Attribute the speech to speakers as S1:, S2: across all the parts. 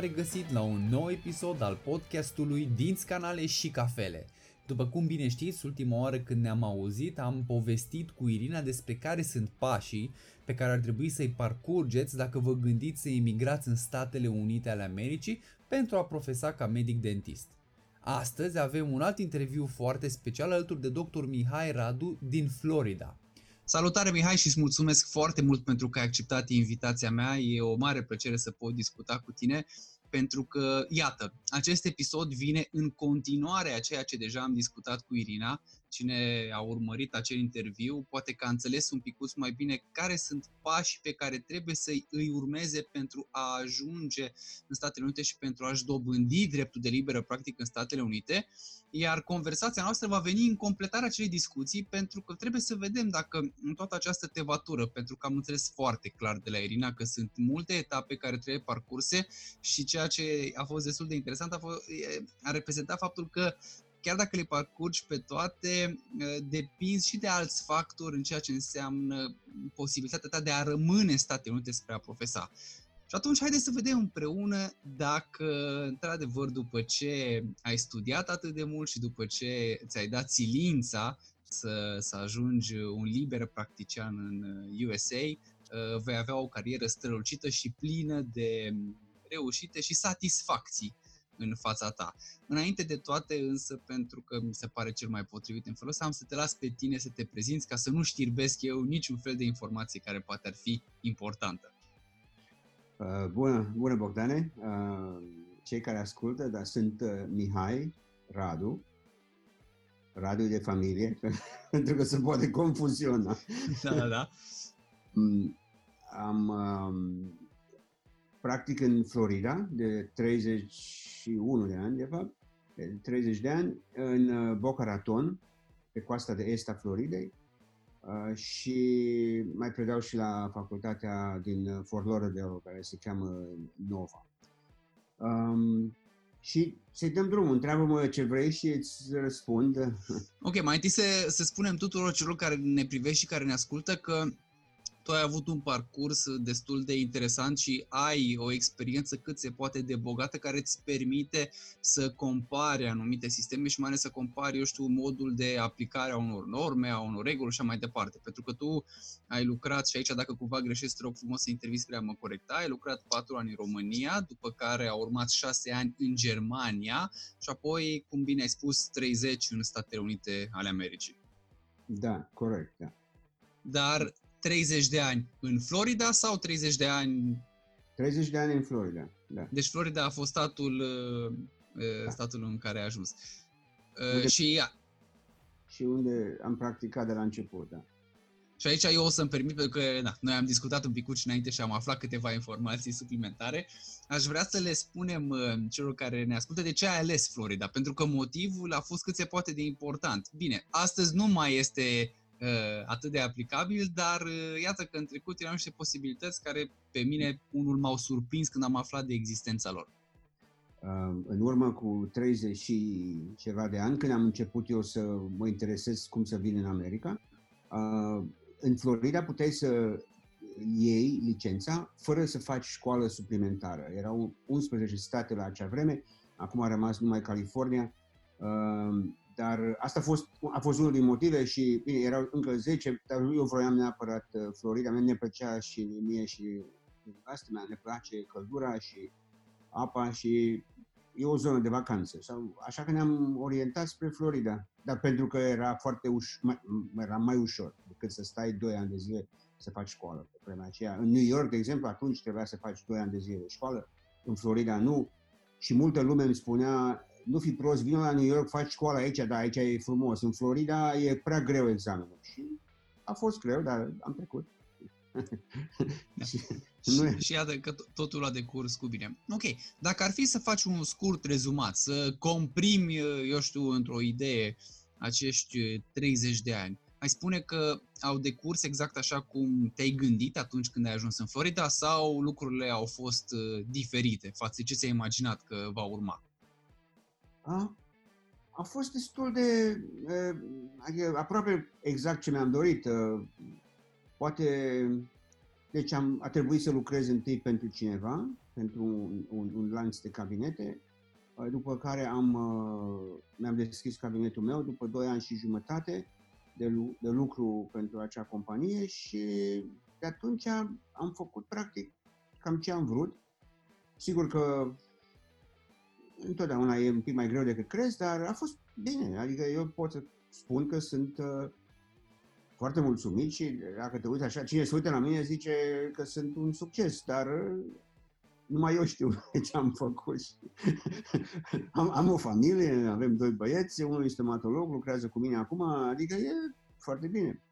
S1: regăsit la un nou episod al podcastului Dinți Canale și Cafele. După cum bine știți, ultima oară când ne-am auzit, am povestit cu Irina despre care sunt pașii pe care ar trebui să-i parcurgeți dacă vă gândiți să emigrați în Statele Unite ale Americii pentru a profesa ca medic dentist. Astăzi avem un alt interviu foarte special alături de dr. Mihai Radu din Florida.
S2: Salutare Mihai și îți mulțumesc foarte mult pentru că ai acceptat invitația mea. E o mare plăcere să pot discuta cu tine pentru că, iată, acest episod vine în continuare a ceea ce deja am discutat cu Irina. Cine a urmărit acel interviu poate că a înțeles un pic mai bine care sunt pașii pe care trebuie să îi urmeze pentru a ajunge în Statele Unite și pentru a-și dobândi dreptul de liberă practic în Statele Unite. Iar conversația noastră va veni în completarea acelei discuții pentru că trebuie să vedem dacă în toată această tevatură, pentru că am înțeles foarte clar de la Irina că sunt multe etape care trebuie parcurse și ceea ce a fost destul de interesant a, fost, a reprezentat faptul că chiar dacă le parcurgi pe toate, depinzi și de alți factori în ceea ce înseamnă posibilitatea ta de a rămâne în Statele Unite spre a profesa. Și atunci haideți să vedem împreună dacă, într-adevăr, după ce ai studiat atât de mult și după ce ți-ai dat silința să, să ajungi un liber practician în USA, uh, vei avea o carieră strălucită și plină de reușite și satisfacții în fața ta. Înainte de toate, însă, pentru că mi se pare cel mai potrivit în felul ăsta, am să te las pe tine să te prezinți ca să nu știrbesc eu niciun fel de informație care poate ar fi importantă.
S3: Uh, bună, bună Bogdane, uh, cei care ascultă, dar sunt uh, Mihai Radu, Radu de familie, pentru că se poate confuziona.
S2: Da, da, da.
S3: Mm, am um, practic în Florida de 31 de ani, de fapt, de 30 de ani, în Boca Raton, pe coasta de est a Floridei, Uh, și mai predau și la facultatea din Fort Lauderdale, care se cheamă Nova. Um, și să-i dăm drumul, întreabă-mă ce vrei și îți răspund.
S2: Ok, mai întâi să, să spunem tuturor celor care ne privesc și care ne ascultă că tu ai avut un parcurs destul de interesant și ai o experiență cât se poate de bogată care îți permite să compari anumite sisteme și mai ales să compari, eu știu, modul de aplicare a unor norme, a unor reguli și așa mai departe. Pentru că tu ai lucrat și aici, dacă cumva greșesc, te rog frumos să intervii spre a mă corecta, ai lucrat patru ani în România, după care au urmat șase ani în Germania și apoi, cum bine ai spus, 30 în Statele Unite ale Americii.
S3: Da, corect, da.
S2: Dar 30 de ani în Florida sau 30 de ani...
S3: 30 de ani în Florida, da.
S2: Deci Florida a fost statul, uh, uh, da. statul în care a ajuns. Uh, unde... Și ea.
S3: Și unde am practicat de la început, da.
S2: Și aici eu o să-mi permit, pentru că na, noi am discutat un pic înainte și am aflat câteva informații suplimentare. Aș vrea să le spunem celor care ne ascultă de ce ai ales Florida, pentru că motivul a fost cât se poate de important. Bine, astăzi nu mai este Uh, atât de aplicabil, dar uh, iată că în trecut erau niște posibilități care pe mine unul m-au surprins când am aflat de existența lor.
S3: Uh, în urmă cu 30 și ceva de ani, când am început eu să mă interesez cum să vin în America, în Florida puteai să iei licența fără să faci școală suplimentară. Erau 11 state la acea vreme, acum a rămas numai California dar asta a fost, a fost unul din motive și, bine, erau încă 10, dar eu vroiam neapărat uh, Florida. Mie ne plăcea și mie și asta mea, ne place căldura și apa și e o zonă de vacanță. Sau, așa că ne-am orientat spre Florida. Dar pentru că era foarte uș- mai, era mai ușor decât să stai 2 ani de zile să faci școală pe vremea aceea. În New York, de exemplu, atunci trebuia să faci 2 ani de zile de școală. În Florida nu. Și multă lume îmi spunea, nu fi prost, vină la New York, faci școala aici, dar aici e frumos. În Florida e prea greu examenul. Și a fost greu, dar am trecut.
S2: Da. și, nu e... și iată că totul a decurs cu bine. Ok, dacă ar fi să faci un scurt rezumat, să comprimi, eu știu, într-o idee acești 30 de ani, ai spune că au decurs exact așa cum te-ai gândit atunci când ai ajuns în Florida sau lucrurile au fost uh, diferite față de ce ți-ai imaginat că va urma?
S3: A, a fost destul de, adică aproape exact ce mi-am dorit. Poate deci am, a trebuit să lucrez întâi pentru cineva, pentru un, un, un lanț de cabinete, după care am, mi-am deschis cabinetul meu după 2 ani și jumătate de, de lucru pentru acea companie și de atunci am făcut practic cam ce am vrut. Sigur că întotdeauna e un pic mai greu decât crezi, dar a fost bine. Adică eu pot să spun că sunt uh, foarte mulțumit și dacă te uiți așa, cine se uită la mine zice că sunt un succes, dar uh, numai eu știu ce am făcut. am, am o familie, avem doi băieți, unul este stomatolog, lucrează cu mine acum, adică e foarte bine.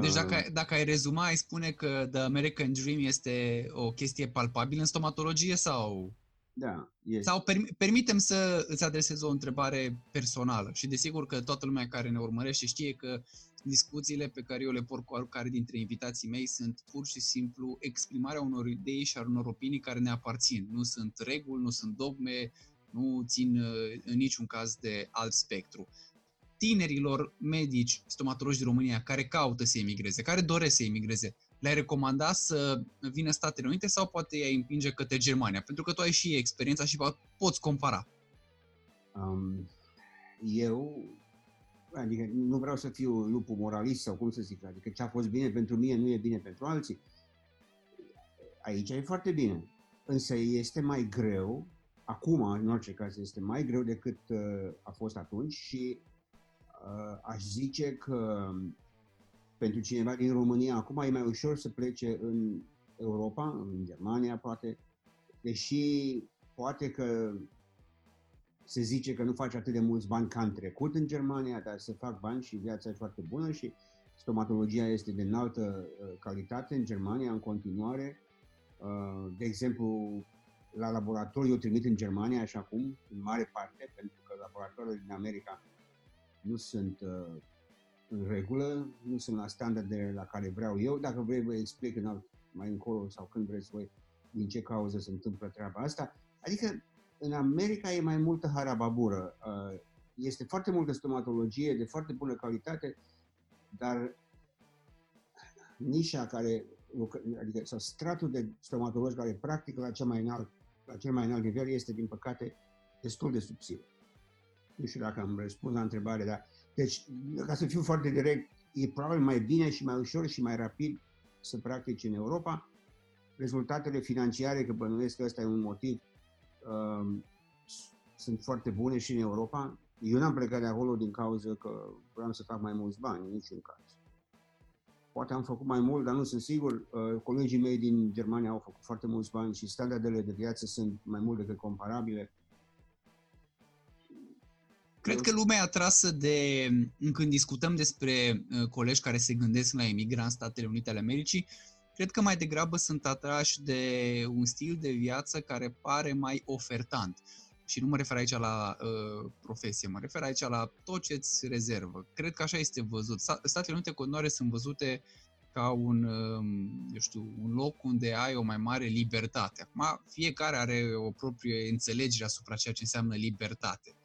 S2: Deci dacă, uh. dacă ai rezuma, ai spune că The American Dream este o chestie palpabilă în stomatologie sau...
S3: Da, este.
S2: Sau per, permitem să îți adresez o întrebare personală și desigur că toată lumea care ne urmărește știe că discuțiile pe care eu le port cu oricare dintre invitații mei sunt pur și simplu exprimarea unor idei și a unor opinii care ne aparțin. Nu sunt reguli, nu sunt dogme, nu țin uh, în niciun caz de alt spectru tinerilor medici stomatologi din România care caută să emigreze, care doresc să emigreze, le-ai recomanda să vină Statele Unite sau poate i-ai împinge către Germania? Pentru că tu ai și experiența și poți compara.
S3: Um, eu, adică nu vreau să fiu lupul moralist sau cum să zic, adică ce a fost bine pentru mine nu e bine pentru alții. Aici e foarte bine, însă este mai greu, acum în orice caz este mai greu decât uh, a fost atunci și uh, aș zice că pentru cineva din România acum e mai ușor să plece în Europa, în Germania poate, deși poate că se zice că nu faci atât de mulți bani ca în trecut în Germania, dar să fac bani și viața e foarte bună și stomatologia este de înaltă uh, calitate în Germania în continuare. Uh, de exemplu, la laboratoriu eu trimit în Germania, așa cum, în mare parte, pentru că laboratoarele din America nu sunt uh, în regulă, nu sunt la standardele la care vreau eu. Dacă vrei, vă explic în alt, mai încolo sau când vreți voi din ce cauză se întâmplă treaba asta. Adică în America e mai multă harababură. Uh, este foarte multă stomatologie de foarte bună calitate, dar nișa care, adică, sau stratul de stomatologi care practică la cel mai înalt, la cel mai înalt nivel este, din păcate, destul de subțire. Nu știu dacă am răspuns la întrebare, dar... Deci, ca să fiu foarte direct, e probabil mai bine și mai ușor și mai rapid să practici în Europa. Rezultatele financiare, că bănuiesc că ăsta e un motiv, um, sunt foarte bune și în Europa. Eu n-am plecat de acolo din cauza că vreau să fac mai mulți bani, în niciun caz. Poate am făcut mai mult, dar nu sunt sigur. Uh, colegii mei din Germania au făcut foarte mulți bani și standardele de viață sunt mai mult decât comparabile.
S2: Cred că lumea e atrasă de, când discutăm despre uh, colegi care se gândesc la emigra în Statele Unite ale Americii, cred că mai degrabă sunt atrași de un stil de viață care pare mai ofertant. Și nu mă refer aici la uh, profesie, mă refer aici la tot ce îți rezervă. Cred că așa este văzut. Statele Unite continuare sunt văzute ca un, uh, eu știu, un loc unde ai o mai mare libertate. Acum, fiecare are o proprie înțelegere asupra ceea ce înseamnă libertate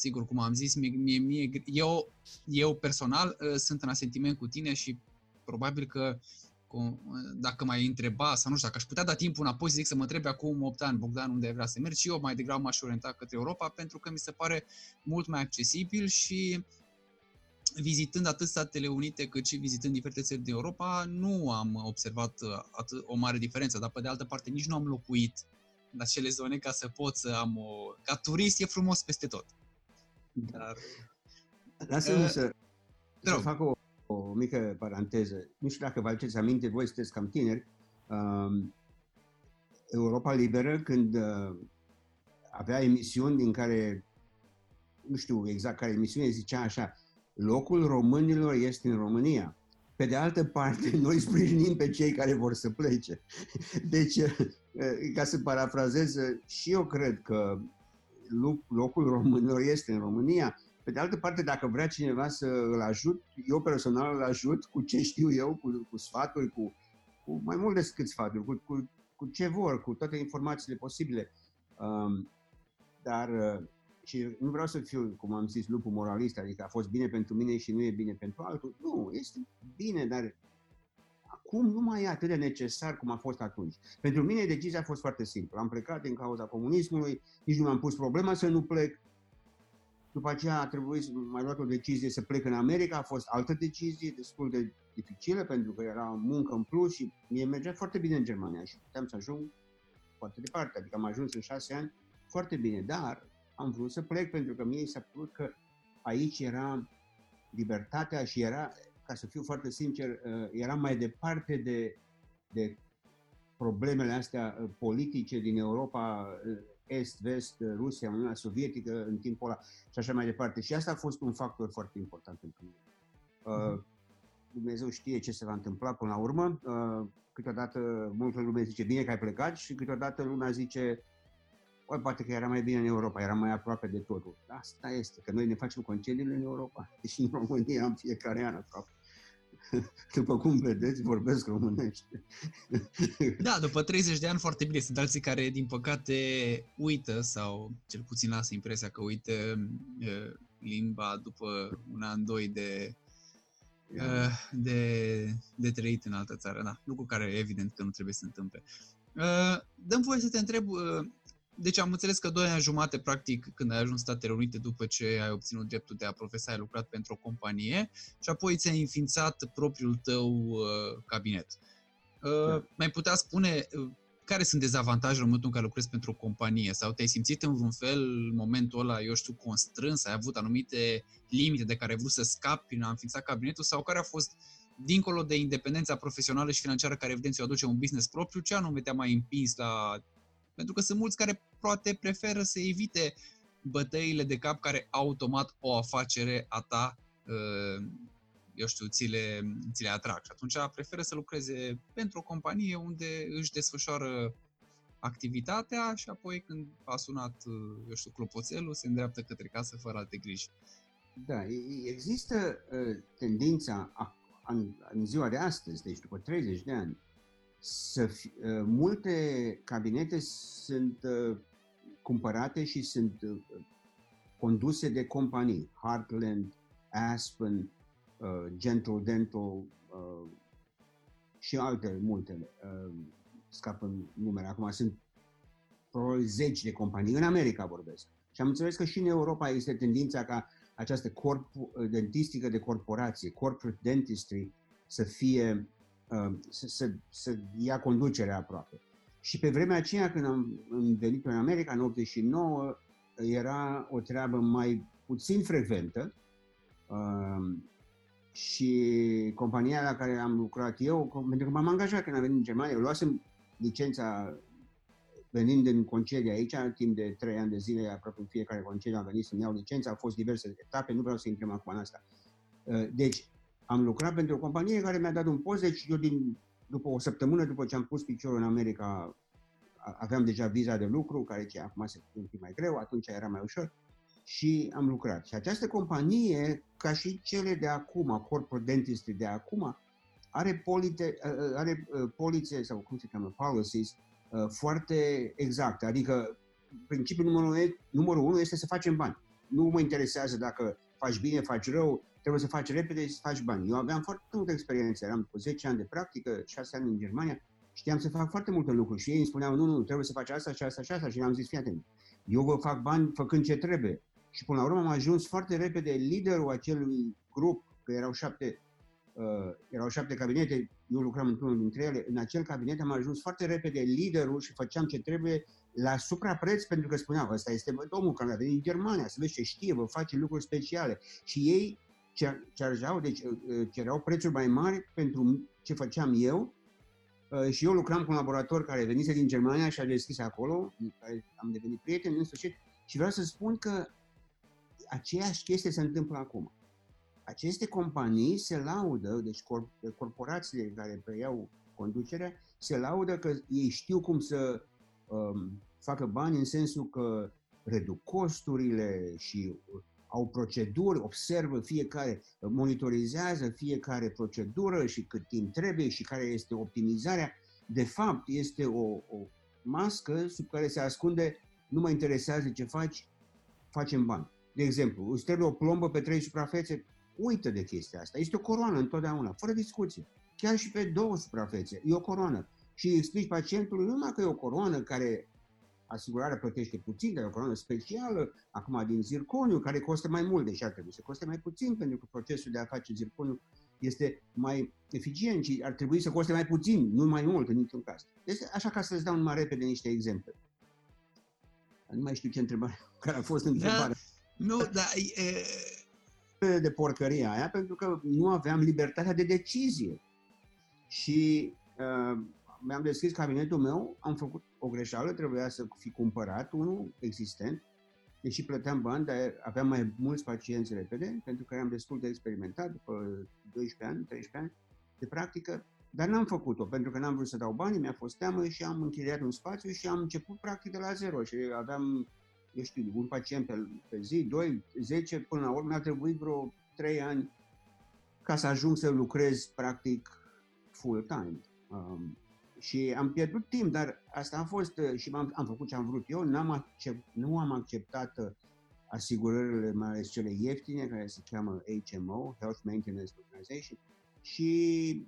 S2: sigur, cum am zis, mie, mie, mie, eu, eu personal uh, sunt în asentiment cu tine și probabil că cu, dacă mai întreba, sau nu știu, dacă aș putea da timpul înapoi, zic să mă întrebe acum 8 ani, Bogdan, unde ai vrea să mergi, și eu mai degrabă m-aș orienta către Europa, pentru că mi se pare mult mai accesibil și vizitând atât Statele Unite cât și vizitând diferite țări din Europa, nu am observat uh, atât, o mare diferență, dar pe de altă parte nici nu am locuit în acele zone ca să pot să am o... Ca turist e frumos peste tot. Dar...
S3: Lasă-mă uh, să, să fac o, o mică paranteză. Nu știu dacă vă aduceți aminte, voi sunteți cam tineri. Uh, Europa Liberă, când uh, avea emisiuni din care, nu știu exact care emisiune, zicea așa, locul românilor este în România. Pe de altă parte, noi sprijinim pe cei care vor să plece. Deci, uh, ca să parafrazez, și eu cred că locul românilor este în România. Pe de altă parte, dacă vrea cineva să îl ajut, eu personal îl ajut cu ce știu eu, cu, cu sfaturi, cu, cu mai mult decât sfaturi, cu, cu, cu ce vor, cu toate informațiile posibile. Um, dar uh, și nu vreau să fiu, cum am zis, lupul moralist, adică a fost bine pentru mine și nu e bine pentru altul. Nu, este bine, dar acum nu mai e atât de necesar cum a fost atunci. Pentru mine decizia a fost foarte simplă. Am plecat din cauza comunismului, nici nu mi-am pus problema să nu plec. După aceea a trebuit să mai luat o decizie să plec în America, a fost altă decizie destul de dificilă pentru că era muncă în plus și mie mergea foarte bine în Germania și puteam să ajung foarte departe, adică am ajuns în șase ani foarte bine, dar am vrut să plec pentru că mie s-a părut că aici era libertatea și era, ca să fiu foarte sincer, uh, era mai departe de, de problemele astea uh, politice din Europa, uh, Est, Vest, Rusia, Uniunea Sovietică în timpul ăla și așa mai departe. Și asta a fost un factor foarte important pentru mine. Uh, Dumnezeu știe ce se va întâmpla până la urmă. Uh, câteodată multă lume zice bine că ai plecat și câteodată lumea zice Oi, poate că era mai bine în Europa, era mai aproape de totul. Asta este, că noi ne facem concediile în Europa, și în România în fiecare an aproape. După cum vedeți, vorbesc românește.
S2: Da, după 30 de ani foarte bine. Sunt alții care, din păcate, uită sau cel puțin lasă impresia că uită limba după un an, doi de, de, de trăit în altă țară. Da, lucru care evident că nu trebuie să se întâmple. Dăm voie să te întreb, deci am înțeles că doi ani jumate, practic, când ai ajuns în Statele Unite, după ce ai obținut dreptul de a profesa, ai lucrat pentru o companie și apoi ți-ai înființat propriul tău uh, cabinet. Uh, da. Mai putea spune uh, care sunt dezavantajele în momentul în care lucrezi pentru o companie? Sau te-ai simțit în vreun fel în momentul ăla, eu știu, constrâns, ai avut anumite limite de care ai vrut să scapi prin a înființa cabinetul sau care a fost dincolo de independența profesională și financiară care evident ți-o aduce un business propriu, ce anume te-a mai împins la pentru că sunt mulți care poate preferă să evite bătăile de cap care automat o afacere a ta, uh, eu știu, ți le, ți le atrag. Și atunci preferă să lucreze pentru o companie unde își desfășoară activitatea și apoi când a sunat, uh, eu știu, clopoțelul, se îndreaptă către casă fără alte griji.
S3: Da, există uh, tendința a, în, în ziua de astăzi, deci după 30 de ani, să fi, uh, multe cabinete sunt uh, cumpărate și sunt uh, conduse de companii, Heartland, Aspen, uh, Gentle Dental uh, și alte multe, uh, scapă numere. Acum sunt probabil zeci de companii, în America vorbesc. Și am înțeles că și în Europa este tendința ca această corp, dentistică de corporație, corporate dentistry, să fie Um, să, să, să ia conducerea aproape. Și pe vremea aceea, când am, am venit în America, în 89, era o treabă mai puțin frecventă um, și compania la care am lucrat eu, pentru că m-am angajat când am venit în Germania, eu luasem licența venind în concedii aici, în timp de trei ani de zile, aproape în fiecare concediu am venit să-mi iau licența, au fost diverse etape, nu vreau să intrăm acum în asta. Uh, deci, am lucrat pentru o companie care mi-a dat un post, deci eu din, după o săptămână după ce am pus piciorul în America, aveam deja viza de lucru, care ce acum se un pic mai greu, atunci era mai ușor, și am lucrat. Și această companie, ca și cele de acum, Corporate Dentistry de acum, are, polite, are polițe, sau cum se cheamă, policies, foarte exacte. Adică principiul numărul, numărul unu este să facem bani. Nu mă interesează dacă faci bine, faci rău, trebuie să faci repede și să faci bani. Eu aveam foarte multă experiență, eram cu 10 ani de practică, 6 ani în Germania, știam să fac foarte multe lucruri și ei îmi spuneau, nu, nu, trebuie să faci asta și asta și asta și am zis, fii atent, eu vă fac bani făcând ce trebuie. Și până la urmă am ajuns foarte repede liderul acelui grup, că erau șapte, uh, erau șapte cabinete, eu lucram într-unul dintre ele, în acel cabinet am ajuns foarte repede liderul și făceam ce trebuie la suprapreț pentru că spuneau, ăsta este domnul care a venit din Germania, să vezi ce știe, vă face lucruri speciale. Și ei chargeau, deci uh, uh, cereau prețuri mai mari pentru ce făceam eu uh, și eu lucram cu un laborator care venise din Germania și a deschis acolo, care am devenit prieten în sfârșit și vreau să spun că aceeași chestie se întâmplă acum. Aceste companii se laudă, deci corporațiile care preiau conducerea, se laudă că ei știu cum să um, facă bani în sensul că reduc costurile și au proceduri, observă fiecare, monitorizează fiecare procedură și cât timp trebuie și care este optimizarea. De fapt, este o, o mască sub care se ascunde nu mă interesează ce faci, facem bani. De exemplu, îți trebuie o plombă pe trei suprafețe, uită de chestia asta. Este o coroană întotdeauna, fără discuție. chiar și pe două suprafețe. E o coroană. Și explici pacientului nu numai că e o coroană care asigurarea plătește puțin, dar e o coroană specială, acum din zirconiu, care costă mai mult, deși ar trebui să coste mai puțin, pentru că procesul de a face zirconiu este mai eficient și ar trebui să coste mai puțin, nu mai mult în niciun caz. Deci, așa ca să-ți dau numai repede niște exemple. Nu mai știu ce întrebare, care a fost întrebarea.
S2: Da, nu, da,
S3: e... De porcăria aia, pentru că nu aveam libertatea de decizie. Și uh, mi-am deschis cabinetul meu, am făcut o greșeală, trebuia să fi cumpărat unul existent, deși plăteam bani, dar aveam mai mulți pacienți repede, pentru că eram destul de experimentat, după 12 ani, 13 ani de practică, dar n-am făcut-o, pentru că n-am vrut să dau bani, mi-a fost teamă și am închiriat un spațiu și am început practic de la zero și aveam, eu știu, un pacient pe, pe zi, 2, 10, până la urmă mi-a trebuit vreo 3 ani ca să ajung să lucrez practic full-time. Um, și am pierdut timp, dar asta a fost uh, și am, am făcut ce am vrut eu, N-am accept, nu am acceptat uh, asigurările, mai ales cele ieftine, care se cheamă HMO, Health Maintenance Organization, și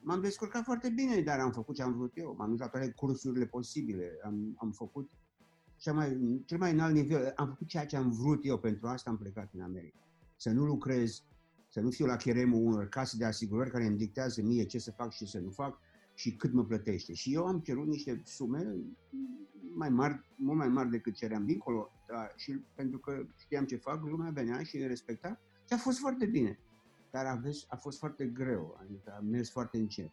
S3: m-am descurcat foarte bine, dar am făcut ce am vrut eu. M-am dus la toate cursurile posibile. Am, am făcut cea mai, cel mai înalt nivel. Am făcut ceea ce am vrut eu. Pentru asta am plecat în America. Să nu lucrez, să nu fiu la cheremul unor case de asigurări care îmi dictează mie ce să fac și ce să nu fac și cât mă plătește. Și eu am cerut niște sume mai mari, mult mai mari decât ceream dincolo, da, și pentru că știam ce fac, lumea venea și respecta și a fost foarte bine. Dar a, fost, a fost foarte greu, adică a mers foarte încet.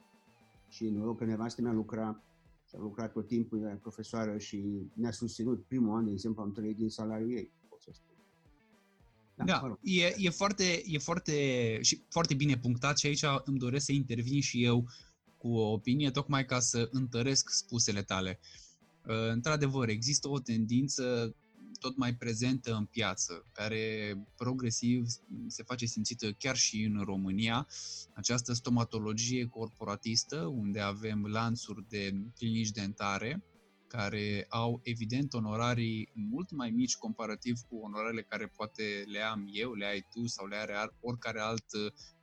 S3: Și noroc că nevastă mea lucra și a lucrat tot timpul, era profesoară și ne-a susținut. Primul an, de exemplu, am trăit din salariul ei, pot să spun.
S2: Da, da mă rog. e, e, foarte, e foarte, și foarte bine punctat și aici îmi doresc să intervin și eu cu o opinie tocmai ca să întăresc spusele tale. Uh, într-adevăr, există o tendință tot mai prezentă în piață, care progresiv se face simțită chiar și în România, această stomatologie corporatistă, unde avem lanțuri de clinici dentare, care au evident onorarii mult mai mici comparativ cu onorarele care poate le am eu, le ai tu sau le are oricare alt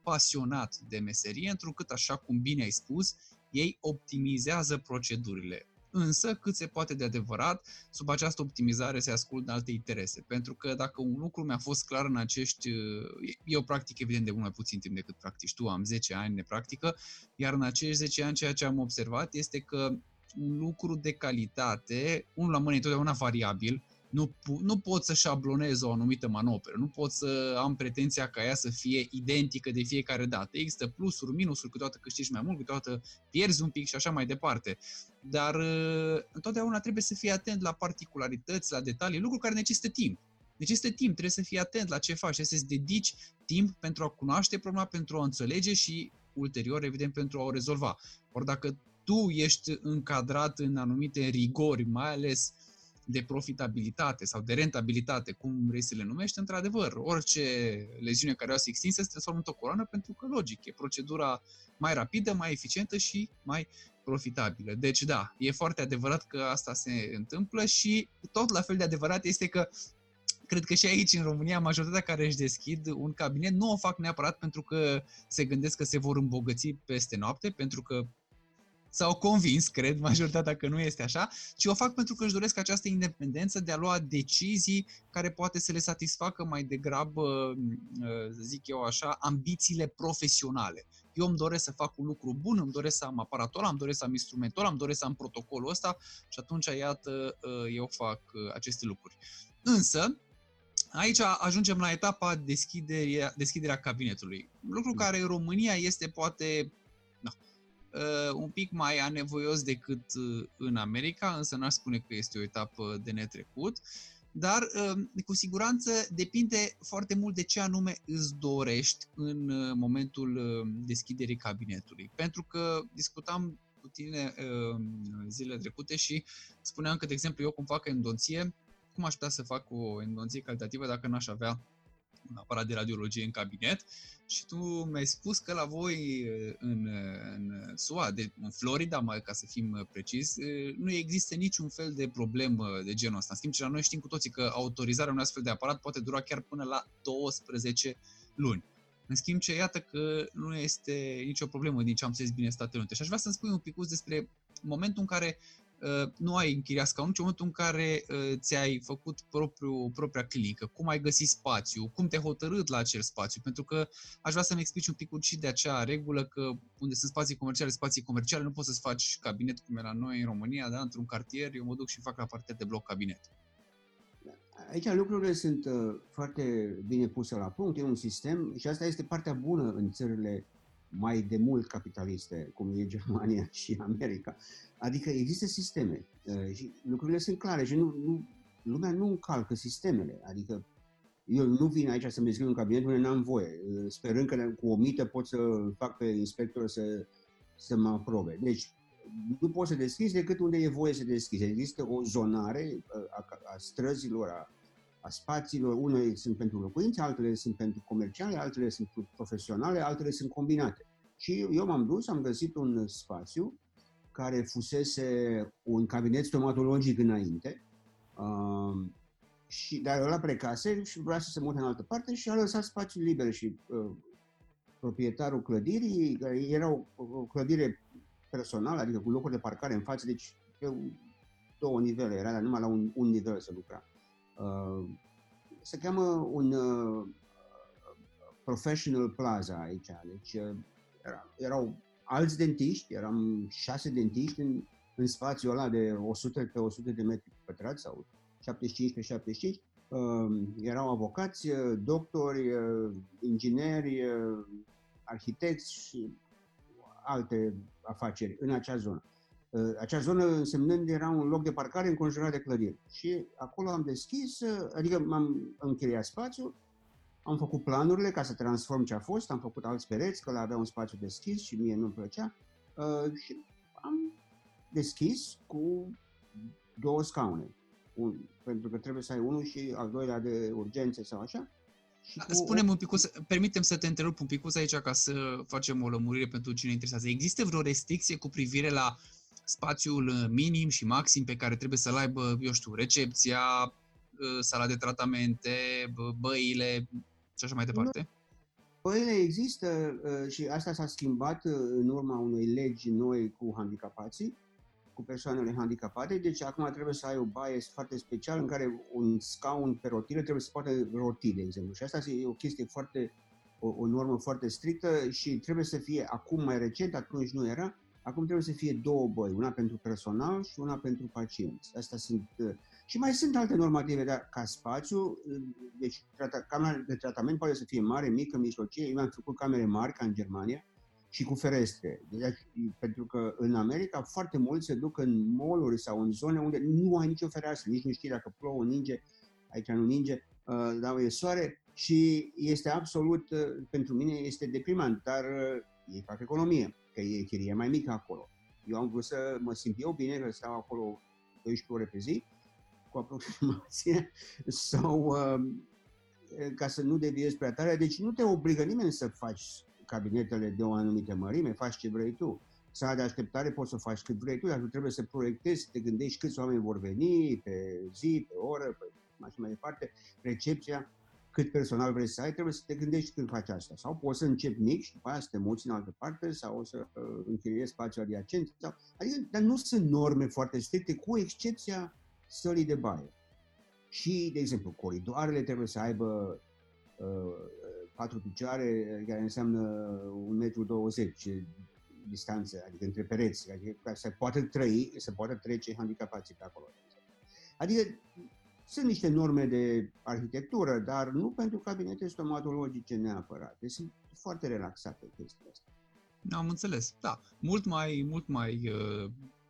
S2: pasionat de meserie, întrucât, așa cum bine ai spus, ei optimizează procedurile. Însă, cât se poate de adevărat, sub această optimizare se ascultă alte interese. Pentru că dacă un lucru mi-a fost clar în acești... Eu practic evident de mult mai puțin timp decât practici tu, am 10 ani de practică, iar în acești 10 ani ceea ce am observat este că un lucru de calitate, unul la mână e întotdeauna variabil, nu, nu pot să șablonez o anumită manoperă, nu pot să am pretenția ca ea să fie identică de fiecare dată. Există plusuri, minusuri, câteodată câștigi mai mult, câteodată pierzi un pic și așa mai departe. Dar uh, întotdeauna trebuie să fii atent la particularități, la detalii, lucruri care necesită timp. Necesită timp, trebuie să fii atent la ce faci, trebuie să-ți dedici timp pentru a cunoaște problema, pentru a o înțelege și ulterior, evident, pentru a o rezolva. Ori dacă tu ești încadrat în anumite rigori, mai ales de profitabilitate sau de rentabilitate, cum vrei să le numești, într-adevăr, orice leziune care o să extinsă se transformă într-o coloană pentru că, logic, e procedura mai rapidă, mai eficientă și mai profitabilă. Deci, da, e foarte adevărat că asta se întâmplă și tot la fel de adevărat este că cred că și aici în România majoritatea care își deschid un cabinet nu o fac neapărat pentru că se gândesc că se vor îmbogăți peste noapte, pentru că s-au convins, cred, majoritatea că nu este așa, ci o fac pentru că își doresc această independență de a lua decizii care poate să le satisfacă mai degrabă, uh, zic eu așa, ambițiile profesionale. Eu îmi doresc să fac un lucru bun, îmi doresc să am aparatul îmi doresc să am instrumentul îmi doresc să am protocolul ăsta și atunci, iată, uh, eu fac uh, aceste lucruri. Însă, aici ajungem la etapa deschiderea, deschiderea cabinetului. Lucru mm. care în România este poate uh, un pic mai anevoios decât uh, în America, însă n-aș spune că este o etapă de netrecut. Dar, uh, cu siguranță, depinde foarte mult de ce anume îți dorești în uh, momentul uh, deschiderii cabinetului. Pentru că discutam cu tine uh, zilele trecute și spuneam că, de exemplu, eu cum fac endonție, cum aș putea să fac o endonție calitativă dacă n-aș avea un aparat de radiologie în cabinet și tu mi-ai spus că la voi în, în SUA, de, în Florida, mai ca să fim precis, nu există niciun fel de problemă de genul ăsta. În schimb, ce la noi știm cu toții că autorizarea unui astfel de aparat poate dura chiar până la 12 luni. În schimb ce iată că nu este nicio problemă din ce am înțeles bine Statele Unite. Și aș vrea să-mi spui un pic despre momentul în care uh, nu ai închiriat scaunul, ci în momentul în care uh, ți-ai făcut propriu, propria clinică, cum ai găsit spațiu, cum te-ai hotărât la acel spațiu, pentru că aș vrea să-mi explici un pic și de acea regulă că unde sunt spații comerciale, spații comerciale, nu poți să-ți faci cabinet cum e la noi în România, da? într-un cartier, eu mă duc și fac la partea de bloc cabinet.
S3: Aici lucrurile sunt uh, foarte bine puse la punct, e un sistem și asta este partea bună în țările mai de mult capitaliste, cum e Germania și America. Adică există sisteme uh, și lucrurile sunt clare și nu, nu, lumea nu încalcă sistemele. Adică eu nu vin aici să-mi scriu un cabinet unde n-am voie, uh, sperând că cu o mită pot să fac pe inspector să, să mă aprobe. Deci nu poți să deschizi decât unde e voie să deschizi. Există o zonare uh, a, a străzilor, a, a spațiilor. Unele sunt pentru locuințe, altele sunt pentru comerciale, altele sunt profesionale, altele sunt combinate. Și eu m-am dus, am găsit un spațiu care fusese un cabinet stomatologic înainte, uh, și, dar ăla plecase și vrea să se mute în altă parte și a lăsat spațiu liber și uh, proprietarul clădirii, care era o, o clădire personal, adică cu locuri de parcare în față, deci pe două nivele, era numai la un, un nivel să lucra. Uh, se cheamă un uh, professional plaza aici, deci uh, era, erau alți dentiști, eram șase dentiști în, în spațiul ăla de 100 pe 100 de metri pătrați sau 75 pe 75, uh, erau avocați, uh, doctori, uh, ingineri, uh, arhitecți și alte afaceri în acea zonă. Uh, acea zonă însemnând era un loc de parcare înconjurat de clădiri. Și acolo am deschis, uh, adică m-am închiriat spațiul, am făcut planurile ca să transform ce a fost, am făcut alți pereți, că avea un spațiu deschis și mie nu-mi plăcea. Uh, și am deschis cu două scaune. Un, pentru că trebuie să ai unul și al doilea de urgențe sau așa.
S2: Și da, Spune-mi un pic, permitem să te întrerup un pic aici ca să facem o lămurire pentru cine interesează. Există vreo restricție cu privire la spațiul uh, minim și maxim pe care trebuie să-l aibă, eu știu, recepția, uh, sala de tratamente, băile și așa mai departe?
S3: Băile există uh, și asta s-a schimbat în urma unei legi noi cu handicapații cu persoanele handicapate, deci acum trebuie să ai o baie foarte specială în care un scaun pe rotile trebuie să poată roti, de exemplu. Și asta e o chestie foarte, o, o normă foarte strictă și trebuie să fie acum mai recent, atunci nu era, acum trebuie să fie două băi, una pentru personal și una pentru pacienți. Asta sunt uh, și mai sunt alte normative, dar ca spațiu, uh, deci camera de tratament poate să fie mare, mică, mijlocie. Eu am făcut camere mari, ca în Germania, și cu ferestre. Deci, pentru că în America foarte mulți se duc în mall sau în zone unde nu ai nicio fereastră, nici nu știi dacă plouă, ninge, aici nu ninge, uh, dar e soare și este absolut, uh, pentru mine este deprimant, dar uh, ei fac economie, că e chirie mai mică acolo. Eu am vrut să mă simt eu bine, că stau acolo 12 ore pe zi, cu aproximație, sau uh, ca să nu deviezi prea tare. Deci nu te obligă nimeni să faci cabinetele de o anumită mărime, faci ce vrei tu. Sala de așteptare poți să faci cât vrei tu, dar tu trebuie să proiectezi, să te gândești câți oameni vor veni pe zi, pe oră, pe așa mai departe, recepția, cât personal vrei să ai, trebuie să te gândești când faci asta. Sau poți să începi mic și după aia să te muți în altă parte sau o să uh, închiriezi spațiu adiacent. Sau, adică, dar nu sunt norme foarte stricte, cu excepția sălii de baie. Și, de exemplu, coridoarele trebuie să aibă uh, patru picioare, care înseamnă un metru 20 distanță, adică între pereți, adică ca să poată trăi, să poată trece handicapații pe acolo. Adică sunt niște norme de arhitectură, dar nu pentru cabinete stomatologice neapărat. Deci sunt foarte relaxate chestiile astea.
S2: Am înțeles, da. Mult mai, mult mai uh,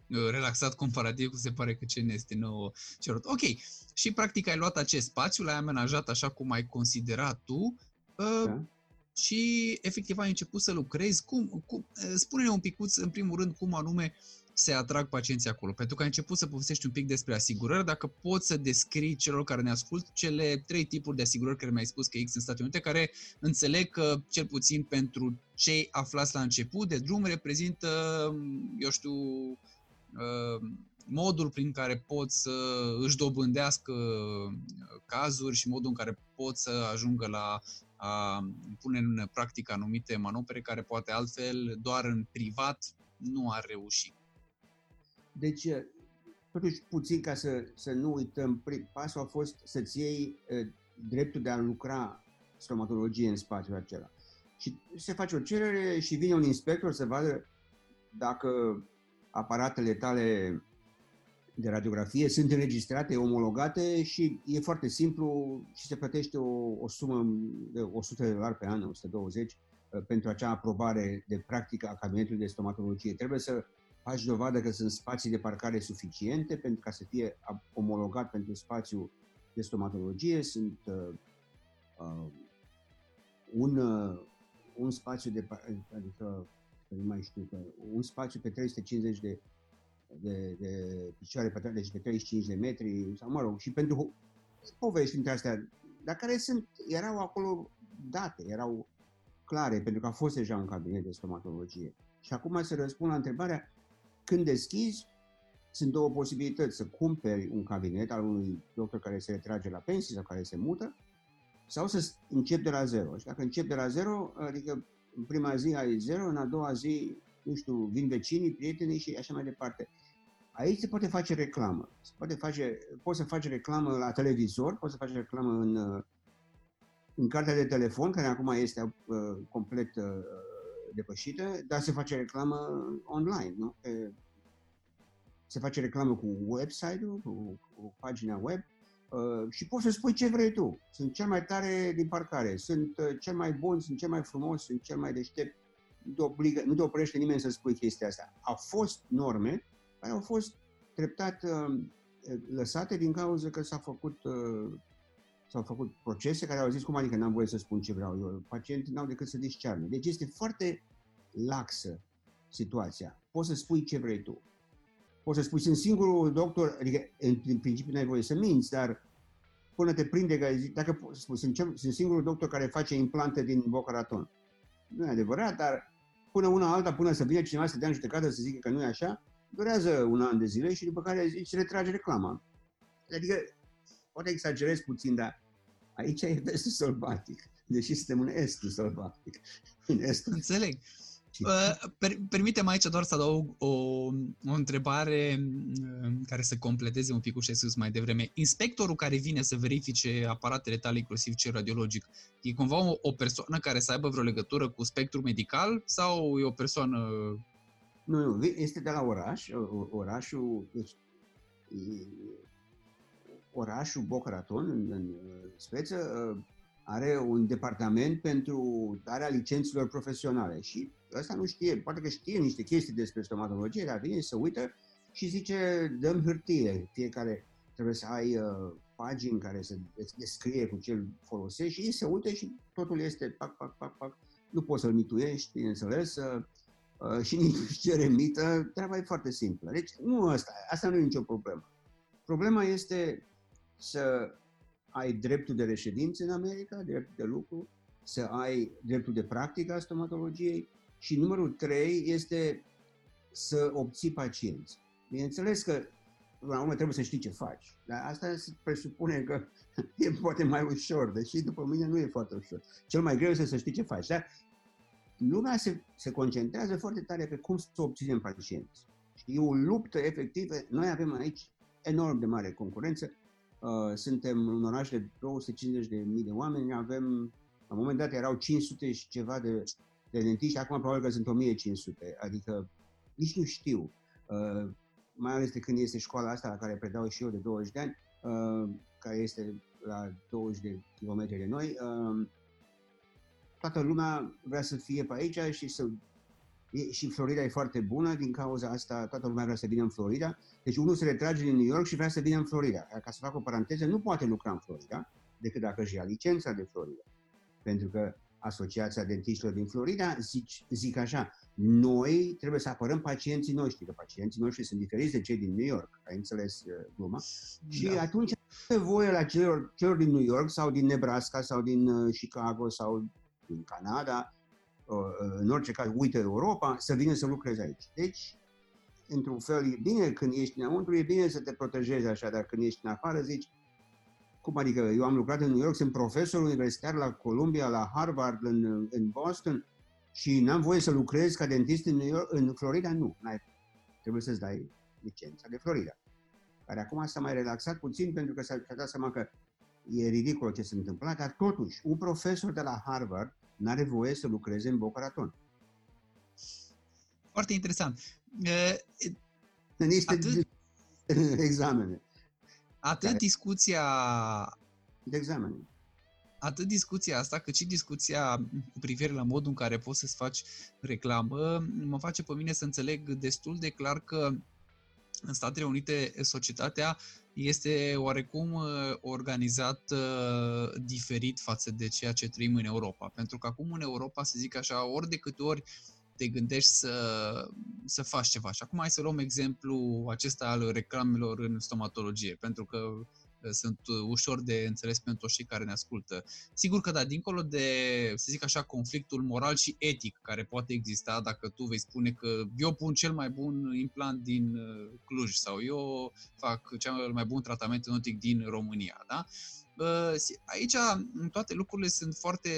S2: uh, relaxat comparativ cu se pare că ce ne este nou cerut. Ok, și practic ai luat acest spațiu, l-ai amenajat așa cum ai considerat tu da. Și efectiv ai început să lucrezi. Cum, cum, spune-ne un pic, în primul rând, cum anume se atrag pacienții acolo. Pentru că ai început să povestești un pic despre asigurări, dacă poți să descrii celor care ne ascult cele trei tipuri de asigurări care mi-ai spus că există în Statele Unite, care înțeleg că, cel puțin pentru cei aflați la început de drum, reprezintă, eu știu, uh, modul prin care pot să își dobândească cazuri și modul în care pot să ajungă la a pune în practică anumite manopere care poate altfel doar în privat nu ar reuși.
S3: Deci, totuși puțin ca să, să nu uităm, pasul a fost să-ți iei dreptul de a lucra stomatologie în spațiul acela. Și se face o cerere și vine un inspector să vadă dacă aparatele tale de radiografie sunt înregistrate, omologate și e foarte simplu și se plătește o, o sumă de 100 de dolari pe an, 120, uh, pentru acea aprobare de practică a cabinetului de stomatologie. Trebuie să faci dovadă că sunt spații de parcare suficiente pentru ca să fie omologat pentru spațiu de stomatologie. Sunt uh, uh, un, uh, un spațiu de, adică, nu mai știu, un spațiu pe 350 de de, de picioare pătrate, deci pe 35 de metri, sau mă rog, și pentru povești dintre astea, dar care sunt, erau acolo date, erau clare, pentru că a fost deja un cabinet de stomatologie. Și acum să răspund la întrebarea, când deschizi, sunt două posibilități, să cumperi un cabinet al unui doctor care se retrage la pensie sau care se mută, sau să începi de la zero. Și dacă începi de la zero, adică în prima zi ai zero, în a doua zi, nu știu, vin vecinii, prietenii și așa mai departe. Aici se poate face reclamă. Se poate face, poți să faci reclamă la televizor, poți să faci reclamă în, uh, în cartea de telefon, care acum este uh, complet uh, depășită, dar se face reclamă online. Nu? E, se face reclamă cu website-ul, cu, cu pagina web uh, și poți să spui ce vrei tu. Sunt cel mai tare din parcare, sunt uh, cel mai bun, sunt cel mai frumos, sunt cel mai deștept. Nu te, obligă, nu te oprește nimeni să spui chestia asta. Au fost norme care au fost treptat uh, lăsate din cauza că s-a făcut, uh, s-au făcut procese care au zis cum adică n-am voie să spun ce vreau eu. Pacienții n-au decât să discearnă. Deci este foarte laxă situația. Poți să spui ce vrei tu. Poți să spui, sunt singurul doctor, adică în principiu n-ai voie să minți, dar până te prinde că zic, dacă spui, sunt, sunt singurul doctor care face implante din Boca Raton. Nu e adevărat, dar până una alta, până să vină cineva să dea în judecată să zică că nu e așa, durează un an de zile și după care îți retrage reclama. Adică, poate exagerez puțin, dar aici e vestul sălbatic, deși suntem în estul sălbatic. În estul.
S2: Înțeleg. Uh, per, permite-mi aici doar să adaug o, o întrebare uh, care să completeze un pic cu ce spus mai devreme. Inspectorul care vine să verifice aparatele tale, inclusiv cel radiologic, e cumva o, o persoană care să aibă vreo legătură cu spectrul medical sau e o persoană
S3: nu, nu, este de la oraș. Orașul, deci, orașul Boca Raton, în, în speță, are un departament pentru darea licențelor profesionale și ăsta nu știe, poate că știe niște chestii despre stomatologie, dar vine să uită și zice, dăm hârtie, fiecare trebuie să ai uh, pagini care să descrie cu ce folosești și se uită și totul este pac, pac, pac, pac. Nu poți să-l mituiești, bineînțeles, uh, Uh, și nici nu cere mită, treaba e foarte simplă. Deci nu asta, asta nu e nicio problemă. Problema este să ai dreptul de reședință în America, dreptul de lucru, să ai dreptul de practică a stomatologiei și numărul trei este să obții pacienți. Bineînțeles că la urmă trebuie să știi ce faci, dar asta presupune că e poate mai ușor, deși după mine nu e foarte ușor. Cel mai greu este să știi ce faci, dar lumea se, se concentrează foarte tare pe cum să obținem pacienți. Și e o luptă efectivă. Noi avem aici enorm de mare concurență. Uh, suntem un oraș de 250 de mii de oameni, avem, la un moment dat erau 500 și ceva de, de dentiști, acum probabil că sunt 1500, adică nici nu știu. Uh, mai ales de când este școala asta la care predau și eu de 20 de ani, uh, care este la 20 de kilometri de noi, uh, toată lumea vrea să fie pe aici și să și Florida e foarte bună, din cauza asta toată lumea vrea să vină în Florida. Deci unul se retrage din New York și vrea să vină în Florida. Ca să fac o paranteză, nu poate lucra în Florida decât dacă își ia licența de Florida. Pentru că Asociația Dentiștilor din Florida zic, zic așa, noi trebuie să apărăm pacienții noștri, că pacienții noștri sunt diferiți de cei din New York, ai înțeles uh, gluma? Da. Și atunci voie la celor, celor din New York sau din Nebraska sau din uh, Chicago sau din Canada, uh, în orice caz, uită Europa, să vină să lucreze aici. Deci, într-un fel, e bine când ești înăuntru, e bine să te protejezi așa, dar când ești în afară, zici, Cum adică? Eu am lucrat în New York, sunt profesor universitar la Columbia, la Harvard, în, în Boston și n-am voie să lucrez ca dentist în, New York, în Florida? Nu, n-ai. Trebuie să-ți dai licența de Florida. Care acum s-a mai relaxat puțin pentru că s-a, s-a dat seama că e ridicol ce se întâmplă, dar totuși, un profesor de la Harvard n-are voie să lucreze în Boca Raton.
S2: Foarte interesant.
S3: Niște atât, examene.
S2: Atât care... discuția...
S3: De examene.
S2: Atât discuția asta, cât și discuția cu privire la modul în care poți să-ți faci reclamă, mă face pe mine să înțeleg destul de clar că în Statele Unite societatea este oarecum uh, organizat uh, diferit față de ceea ce trăim în Europa. Pentru că acum în Europa, să zic așa, ori de câte ori te gândești să, să faci ceva. Și acum hai să luăm exemplu acesta al reclamelor în stomatologie, pentru că sunt ușor de înțeles pentru cei care ne ascultă. Sigur că da, dincolo de, să zic așa, conflictul moral și etic care poate exista dacă tu vei spune că eu pun cel mai bun implant din uh, Cluj sau eu fac cel mai bun tratament otic din România, da? Aici toate lucrurile sunt foarte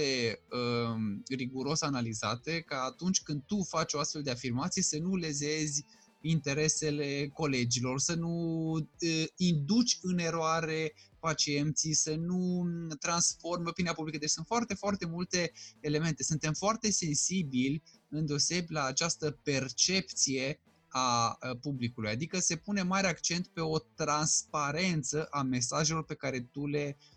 S2: uh, riguros analizate ca atunci când tu faci o astfel de afirmație să nu lezezi interesele colegilor, să nu uh, induci în eroare pacienții, să nu transformi opinia publică. Deci sunt foarte, foarte multe elemente. Suntem foarte sensibili îndeosebi la această percepție a publicului, adică se pune mare accent pe o transparență a mesajelor pe care tu le uh,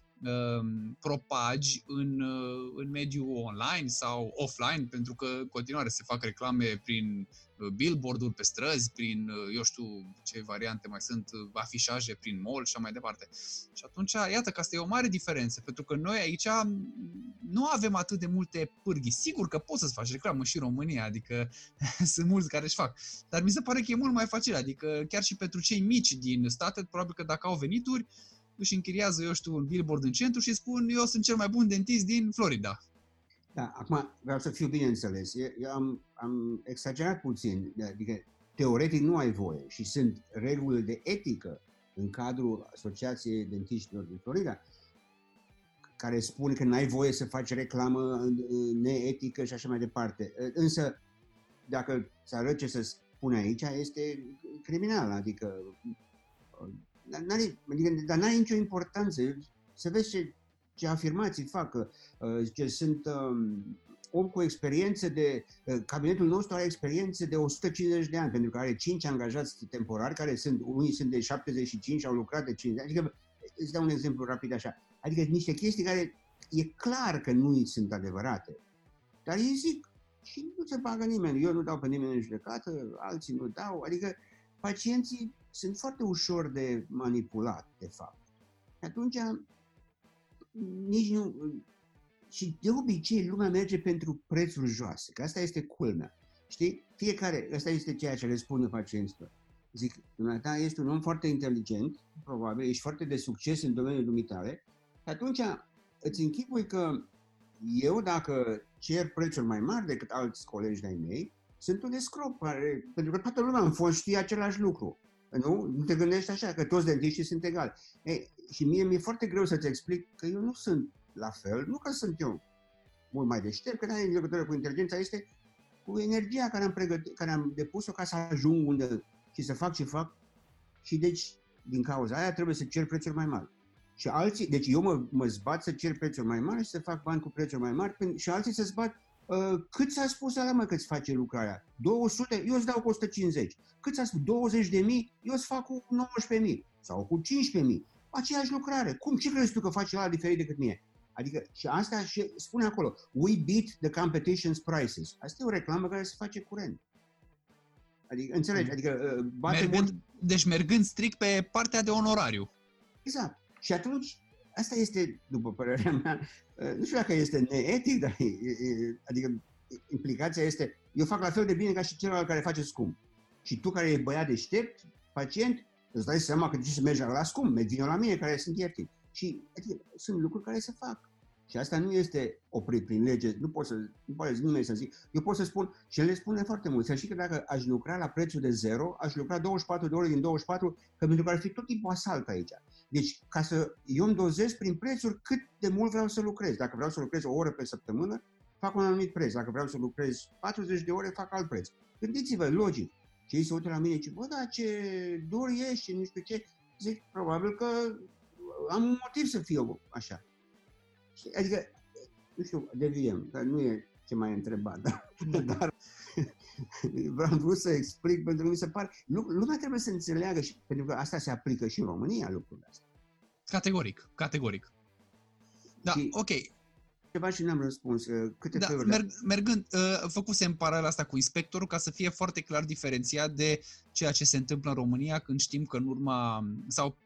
S2: propagi în, uh, în mediul online sau offline, pentru că în continuare se fac reclame prin billboard-uri pe străzi, prin, eu știu ce variante mai sunt, afișaje prin mall și așa mai departe. Și atunci, iată că asta e o mare diferență, pentru că noi aici nu avem atât de multe pârghii. Sigur că poți să-ți faci reclamă și în România, adică sunt mulți care își fac, dar mi se pare că e mult mai facil, adică chiar și pentru cei mici din state, probabil că dacă au venituri, își închiriază, eu știu, un billboard în centru și spun eu sunt cel mai bun dentist din Florida
S3: da, acum vreau să fiu bine înțeles. Eu am, am exagerat puțin, adică teoretic nu ai voie și sunt reguli de etică în cadrul Asociației Dentiștilor din Florida care spun că n-ai voie să faci reclamă neetică și așa mai departe. Însă, dacă ți arăt ce să spune aici, este criminal, adică dar n-are, adică, dar n-are nicio importanță. Să vezi ce ce afirmații fac, uh, ce sunt um, om cu experiență de, uh, cabinetul nostru are experiență de 150 de ani, pentru că are 5 angajați temporari, care sunt, unii sunt de 75 și au lucrat de 5 de ani. Adică, îți dau un exemplu rapid așa. Adică niște chestii care e clar că nu sunt adevărate. Dar ei zic și nu se bagă nimeni. Eu nu dau pe nimeni în judecată, alții nu dau. Adică pacienții sunt foarte ușor de manipulat, de fapt. Atunci nici nu... Și de obicei lumea merge pentru prețuri joase, că asta este culmea. Știi? Fiecare, asta este ceea ce le spune pacienților. Zic, dumneata ești un om foarte inteligent, probabil, ești foarte de succes în domeniul dumitale, atunci îți închipui că eu, dacă cer prețuri mai mari decât alți colegi de-ai mei, sunt un escrop, care, pentru că toată lumea în fond știe același lucru. Nu? Nu te gândești așa, că toți dentiștii sunt egali. Ei, și mie mi-e foarte greu să-ți explic că eu nu sunt la fel, nu că sunt eu mult mai deștept, că nu are legătură cu inteligența, este cu energia care am, pregătit, care am depus-o ca să ajung unde și să fac ce fac. Și deci, din cauza aia, trebuie să cer prețuri mai mari. Și alții, deci eu mă, mă zbat să cer prețuri mai mari și să fac bani cu prețuri mai mari și alții să zbat Uh, cât ți-a spus ala mă că îți face lucrarea? 200? Eu îți dau cu 150. Cât ți-a spus? 20 de mii? Eu îți fac cu 19 mii sau cu 15 mii. Aceeași lucrare. Cum? Ce crezi tu că face la diferit decât mie? Adică, și asta și spune acolo, we beat the competition's prices. Asta e o reclamă care se face curent. Adică, înțelegi? Mm. Adică, uh,
S2: bate mergând, mult... Deci mergând strict pe partea de onorariu.
S3: Exact. Și atunci, asta este, după părerea mea, uh, nu știu dacă este neetic, dar, adică, implicația este, eu fac la fel de bine ca și celălalt care face scump. Și tu care e băiat deștept, pacient, îți dai seama că ce să mergi la scump, vino la mine care sunt ieftini. Și adică, sunt lucruri care se fac. Și asta nu este oprit prin lege, nu pot să, nu poate nimeni să zic. Eu pot să spun, și le spune foarte mult, să știi că dacă aș lucra la prețul de zero, aș lucra 24 de ore din 24, că pentru că ar fi tot timpul asalt aici. Deci, ca să eu îmi dozez prin prețuri cât de mult vreau să lucrez. Dacă vreau să lucrez o oră pe săptămână, fac un anumit preț. Dacă vreau să lucrez 40 de ore, fac alt preț. Gândiți-vă, logic. Și ei se uită la mine și bă, da, ce dur ești și nu știu ce. Zic, probabil că am un motiv să fiu așa. Adică, nu știu, deviem, că nu e ce mai întrebat, dar, dar vreau vrut să explic pentru că mi se pare, lumea trebuie să înțeleagă și pentru că asta se aplică și în România lucrurile astea.
S2: Categoric, categoric. Da, și ok.
S3: Ceva și n-am răspuns. Uh, câte
S2: da, merg, mergând, uh, făcusem paralel asta cu inspectorul ca să fie foarte clar diferențiat de ceea ce se întâmplă în România când știm că în urma, sau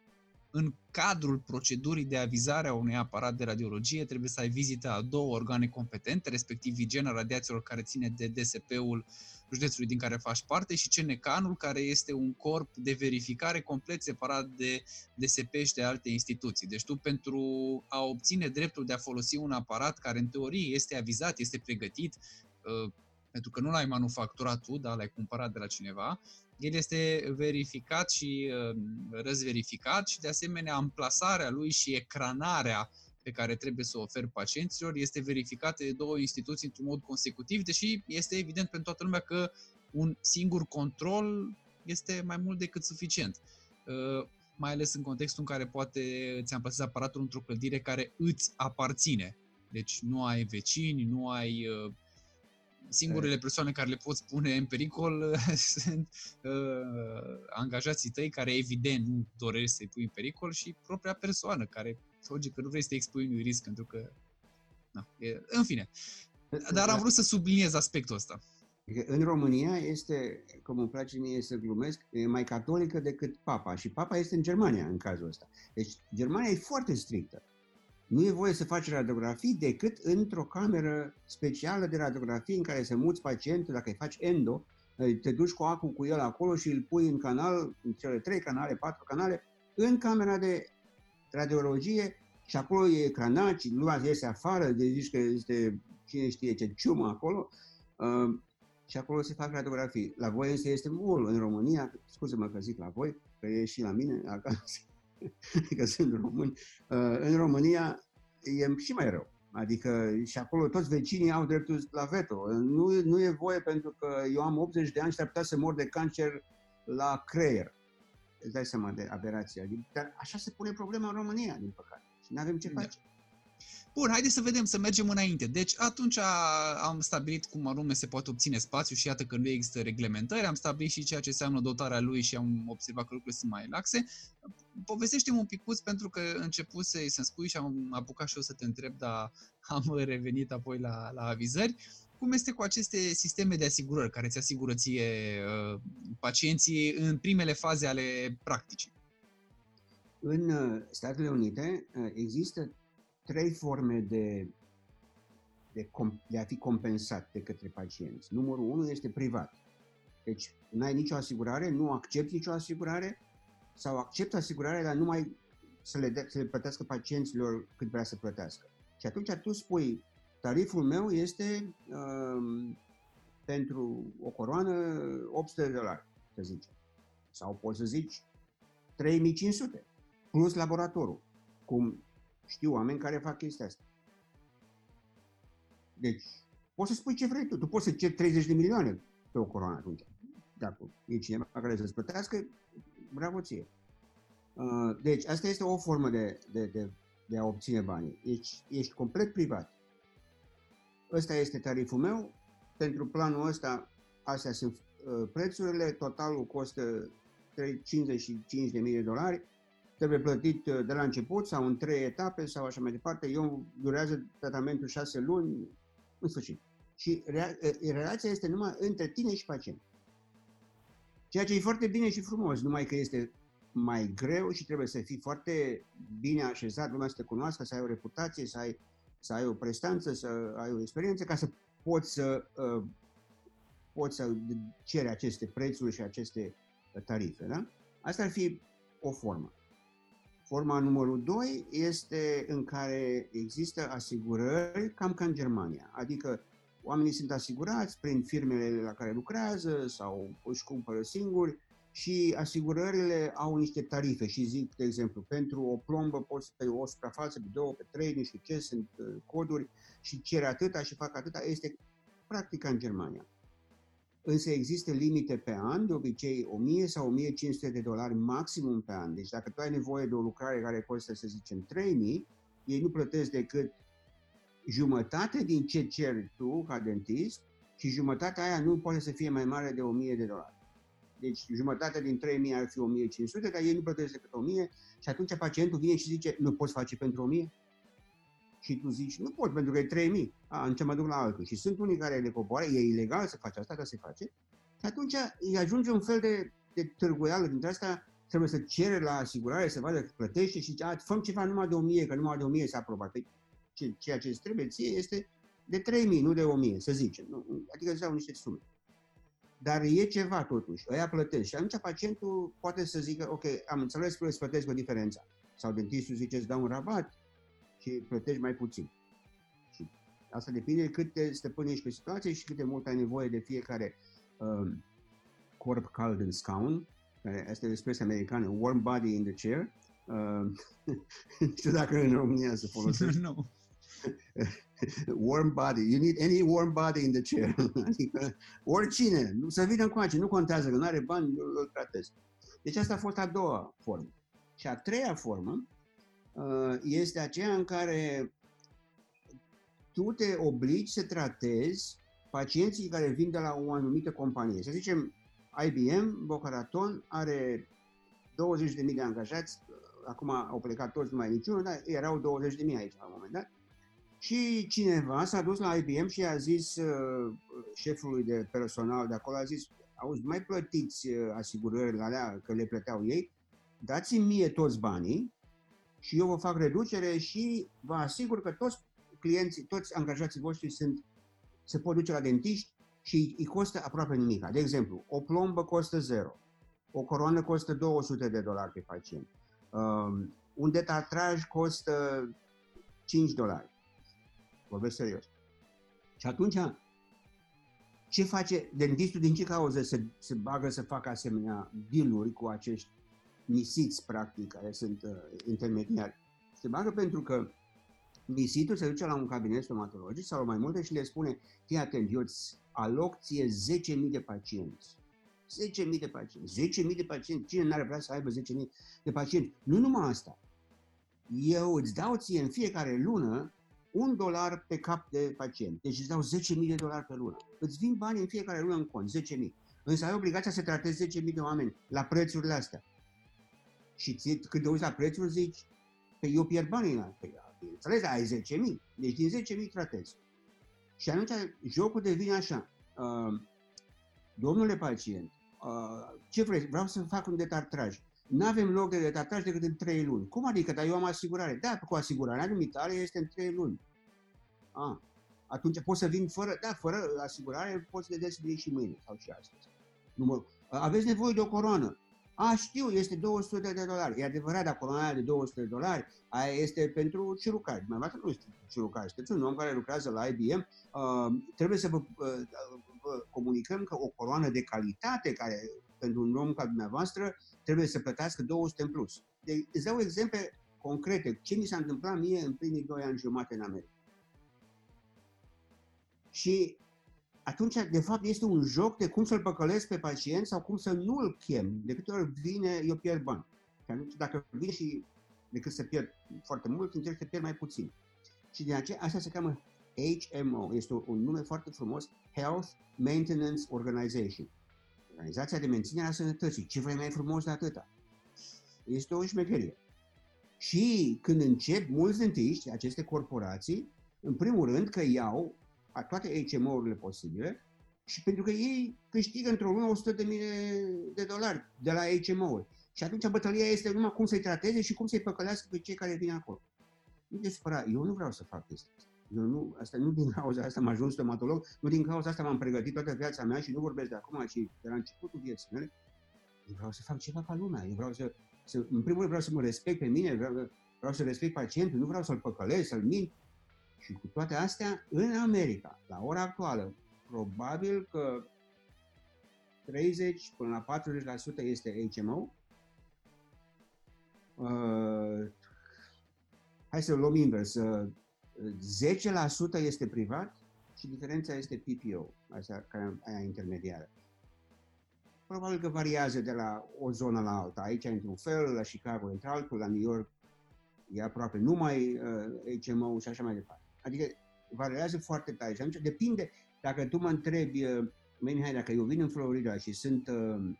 S2: în cadrul procedurii de avizare a unui aparat de radiologie trebuie să ai vizita a două organe competente, respectiv Vigena Radiațiilor care ține de DSP-ul județului din care faci parte și CNCAN-ul care este un corp de verificare complet separat de DSP și de alte instituții. Deci tu pentru a obține dreptul de a folosi un aparat care în teorie este avizat, este pregătit, uh, pentru că nu l-ai manufacturat tu, dar l-ai cumpărat de la cineva, el este verificat și uh, răzverificat și de asemenea amplasarea lui și ecranarea pe care trebuie să o ofer pacienților este verificată de două instituții într-un mod consecutiv, deși este evident pentru toată lumea că un singur control este mai mult decât suficient. Uh, mai ales în contextul în care poate ți-am plasat aparatul într-o clădire care îți aparține. Deci nu ai vecini, nu ai uh, Singurele persoane care le poți pune în pericol sunt uh, angajații tăi care evident nu dorești să-i pui în pericol și propria persoană care, logic, că nu vrei să te expui unui risc pentru că... Na, e, în fine. Dar am vrut să subliniez aspectul ăsta.
S3: În România este, cum îmi place mie să glumesc, e mai catolică decât papa. Și papa este în Germania în cazul ăsta. Deci Germania e foarte strictă nu e voie să faci radiografii decât într-o cameră specială de radiografie în care să muți pacientul, dacă îi faci endo, te duci cu acul cu el acolo și îl pui în canal, în cele trei canale, patru canale, în camera de radiologie și acolo e ecranat și lumea iese afară, de zici că este cine știe ce ciumă acolo uh, și acolo se fac radiografii. La voi însă este mult. În România, scuze-mă că zic la voi, că e și la mine acasă, că sunt români, uh, în România e și mai rău. Adică și acolo toți vecinii au dreptul la veto. Nu, nu e voie pentru că eu am 80 de ani și ar putea să mor de cancer la creier. Îți dai seama de aberația. Dar așa se pune problema în România, din păcate. Și nu avem ce da. Face.
S2: Bun, haideți să vedem, să mergem înainte. Deci atunci am stabilit cum anume se poate obține spațiu și iată că nu există reglementări, am stabilit și ceea ce înseamnă dotarea lui și am observat că lucrurile sunt mai laxe. Povestește-mi un picuț pentru că început să-i să spui și am apucat și eu să te întreb, dar am revenit apoi la, la avizări. Cum este cu aceste sisteme de asigurări care ți asigură ție uh, pacienții în primele faze ale practicii?
S3: În uh, Statele Unite uh, există trei forme de, de, de a fi compensat de către pacienți. Numărul unu este privat. Deci nu ai nicio asigurare, nu accepti nicio asigurare sau acceptă asigurarea, dar numai să le, de, să le plătească pacienților cât vrea să plătească. Și atunci tu spui, tariful meu este um, pentru o coroană 800 de dolari, să zicem. Sau poți să zici 3500 plus laboratorul. Cum știu oameni care fac chestia asta. Deci, poți să spui ce vrei tu. Tu poți să ceri 30 de milioane pe o coroană atunci. Dacă e cineva care să-ți plătească, bravo ție. Uh, deci, asta este o formă de, de, de, de a obține banii. Deci, ești complet privat. Ăsta este tariful meu. Pentru planul ăsta, astea sunt uh, prețurile. Totalul costă 55.000 de dolari trebuie plătit uh, de la început sau în trei etape sau așa mai departe. Eu durează tratamentul șase luni, în sfârșit. Și rea- uh, relația este numai între tine și pacient. Ceea ce e foarte bine și frumos, numai că este mai greu și trebuie să fii foarte bine așezat, lumea să te cunoască, să ai o reputație, să ai, să ai o prestanță, să ai o experiență, ca să poți să, uh, poți să ceri aceste prețuri și aceste tarife. Da? Asta ar fi o formă Forma numărul 2 este în care există asigurări cam ca în Germania, adică oamenii sunt asigurați prin firmele la care lucrează sau își cumpără singuri și asigurările au niște tarife și zic, de exemplu, pentru o plombă poți pe o suprafață, pe două, pe trei, nu știu ce, sunt uh, coduri și cere atâta și fac atâta, este practica în Germania. Însă există limite pe an, de obicei 1000 sau 1500 de dolari maximum pe an. Deci dacă tu ai nevoie de o lucrare care costă, să zicem, 3000, ei nu plătesc decât jumătate din ce ceri tu ca dentist și jumătatea aia nu poate să fie mai mare de 1000 de dolari. Deci jumătate din 3000 ar fi 1500, dar ei nu plătesc decât 1000 și atunci pacientul vine și zice, nu poți face pentru 1000? Și tu zici, nu pot pentru că e 3000. A, atunci mă duc la altul. Și sunt unii care le coboare, e ilegal să faci asta, dar se face. Și atunci îi ajunge un fel de, de târguială dintre asta, trebuie să cere la asigurare, să vadă că plătește și zice, făm ceva numai de 1000, că numai de 1000 s-a aprobat. Păi, ceea ce îți trebuie ție este de 3000, nu de 1000, să zicem. Adică îți dau niște sume dar e ceva totuși, ăia plătesc. Și atunci pacientul poate să zică, ok, am înțeles că îți plătesc o diferență. Sau dentistul zice, îți dau un rabat și plătești mai puțin. Și asta depinde cât te stăpânești pe situație și cât de mult ai nevoie de fiecare um, corp cald în scaun, care este o expresie americană, warm body in the chair. Um, nu știu dacă în România se folosește.
S1: nu.
S3: warm body. You need any warm body in the chair. adică oricine, să vină încoace, nu contează că nu are bani, îl tratez. Deci asta a fost a doua formă. Și a treia formă uh, este aceea în care tu te obligi să tratezi pacienții care vin de la o anumită companie. Să zicem, IBM, Boca Raton, are 20.000 de angajați, acum au plecat toți, nu mai niciunul, dar erau 20.000 aici la un moment dat. Și cineva s-a dus la IBM și a zis uh, șefului de personal de acolo, a zis, auzi, mai plătiți uh, asigurările alea, că le plăteau ei, dați-mi mie toți banii și eu vă fac reducere și vă asigur că toți clienții, toți angajații voștri sunt, se pot duce la dentiști și îi costă aproape nimic. De exemplu, o plombă costă 0, o coroană costă 200 de dolari pe pacient, um, un detartraj costă 5 dolari vorbesc serios. Și atunci, ce face dentistul, din ce cauză se, se bagă să facă asemenea deal cu acești misiți, practic, care sunt uh, intermediari? Se bagă pentru că misitul se duce la un cabinet stomatologic sau la mai multe și le spune, fii atent, eu îți aloc ție 10.000 de pacienți. 10.000 de pacienți. 10.000 de pacienți. Cine n-ar vrea să aibă 10.000 de pacienți? Nu numai asta. Eu îți dau ție în fiecare lună un dolar pe cap de pacient. Deci îți dau 10.000 de dolari pe lună. Îți vin bani în fiecare lună în cont, 10.000. Însă ai obligația să tratezi 10.000 de oameni la prețurile astea. Și ți, când te uiți la prețuri zici, pe păi eu pierd banii la păi, înțeles, ai 10.000. Deci din 10.000 tratezi. Și atunci jocul devine așa. Uh, domnule pacient, uh, ce vreți? Vreau să fac un detartraj. Nu avem loc de detartaj decât în 3 luni. Cum adică? Dar eu am asigurare. Da, cu asigurarea dumitare este în 3 luni. A, atunci pot să vin fără, da, fără asigurare poți să le vin și mâine sau și astăzi. Număr, aveți nevoie de o coroană. A, știu, este 200 de dolari. E adevărat, dar coroana de 200 de dolari aia este pentru cirucari. Mai nu este cirucari. Sunteți un om care lucrează la IBM. Uh, trebuie să vă, uh, vă comunicăm că o coroană de calitate care pentru un om ca dumneavoastră trebuie să plătească 200 în plus. Deci, îți dau exemple concrete. Ce mi s-a întâmplat mie în primii doi ani jumate în America. Și atunci, de fapt, este un joc de cum să-l păcălesc pe pacient sau cum să nu-l chem. De câte ori vine, eu pierd bani. Și atunci, dacă vine și decât să pierd foarte mult, încerc să pierd mai puțin. Și de aceea, asta se cheamă HMO. Este un nume foarte frumos, Health Maintenance Organization. Organizația de menținere a sănătății. Ce vrei mai frumos de atâta? Este o șmecherie. Și când încep mulți dentiști, aceste corporații, în primul rând că iau toate HMO-urile posibile și pentru că ei câștigă într-o lună 100 de mii de dolari de la HMO-uri. Și atunci bătălia este numai cum să-i trateze și cum să-i păcălească pe cei care vin acolo. Nu te supăra, eu nu vreau să fac chestia asta. Eu nu, asta nu din cauza asta am ajuns stomatolog, nu din cauza asta m-am pregătit toată viața mea și nu vorbesc de acum, ci de la începutul vieții mele. Eu vreau să fac ceva ca lumea, eu vreau să să, în primul rând vreau să mă respect pe mine, vreau, vreau să respect pacientul, nu vreau să-l păcălesc, să-l mint. Și cu toate astea, în America, la ora actuală, probabil că 30 până la 40% este HMO. Uh, hai să luăm invers. Uh, 10% este privat și diferența este PPO, asta care aia intermediară. Probabil că variază de la o zonă la alta. Aici într-un fel, la Chicago într-altul, la New York e aproape numai uh, HMO și așa mai departe. Adică variază foarte tare și atunci depinde, dacă tu mă întrebi, uh, Mihai, dacă eu vin în Florida și sunt, uh,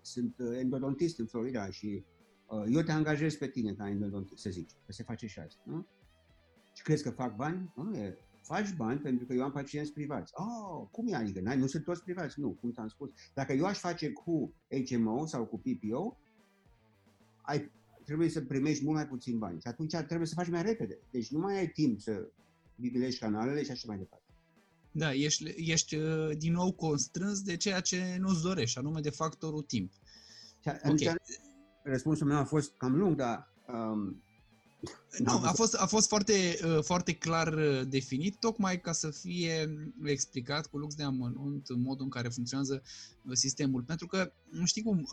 S3: sunt uh, endodontist în Florida și uh, eu te angajez pe tine ca endodontist, să zici, că se face și asta, nu? Și crezi că fac bani? Nu, e, faci bani pentru că eu am pacienți privați. Oh, cum e adică? N-ai, nu sunt toți privați? Nu, cum ți-am spus. Dacă eu aș face cu HMO sau cu PPO, ai, trebuie să primești mult mai puțin bani. Și atunci trebuie să faci mai repede. Deci nu mai ai timp să bibilești canalele și așa mai departe.
S2: Da, ești, ești uh, din nou constrâns de ceea ce nu-ți dorești, anume de factorul timp.
S3: Și okay. Răspunsul meu a fost cam lung, dar um,
S2: nu, a fost, a fost foarte, uh, foarte clar uh, definit, tocmai ca să fie explicat cu lux de amănunt în modul în care funcționează sistemul. Pentru că, nu știi cum,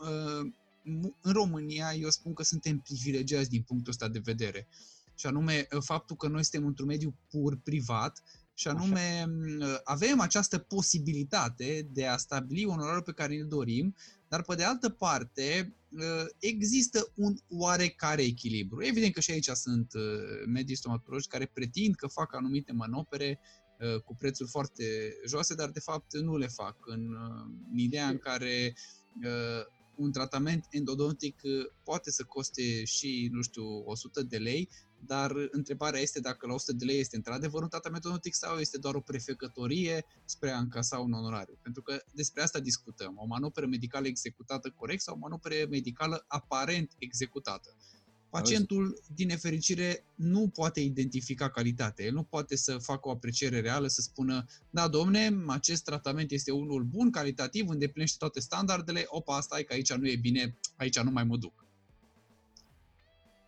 S2: în România eu spun că suntem privilegiați din punctul ăsta de vedere. Și anume, faptul că noi suntem într-un mediu pur privat, și anume, Așa. avem această posibilitate de a stabili onorarul pe care îl dorim, dar pe de altă parte există un oarecare echilibru. Evident că și aici sunt medii stomatologi care pretind că fac anumite manopere cu prețuri foarte joase, dar de fapt nu le fac în, în ideea în care un tratament endodontic poate să coste și, nu știu, 100 de lei, dar întrebarea este dacă la 100 de lei este într-adevăr un tratament onotic sau este doar o prefecătorie spre a încasa un onorariu. Pentru că despre asta discutăm. O manoperă medicală executată corect sau o manoperă medicală aparent executată. Pacientul, din nefericire, nu poate identifica calitatea. El nu poate să facă o apreciere reală, să spună, da, domne, acest tratament este unul bun, calitativ, îndeplinește toate standardele, opa, asta e că aici nu e bine, aici nu mai mă duc.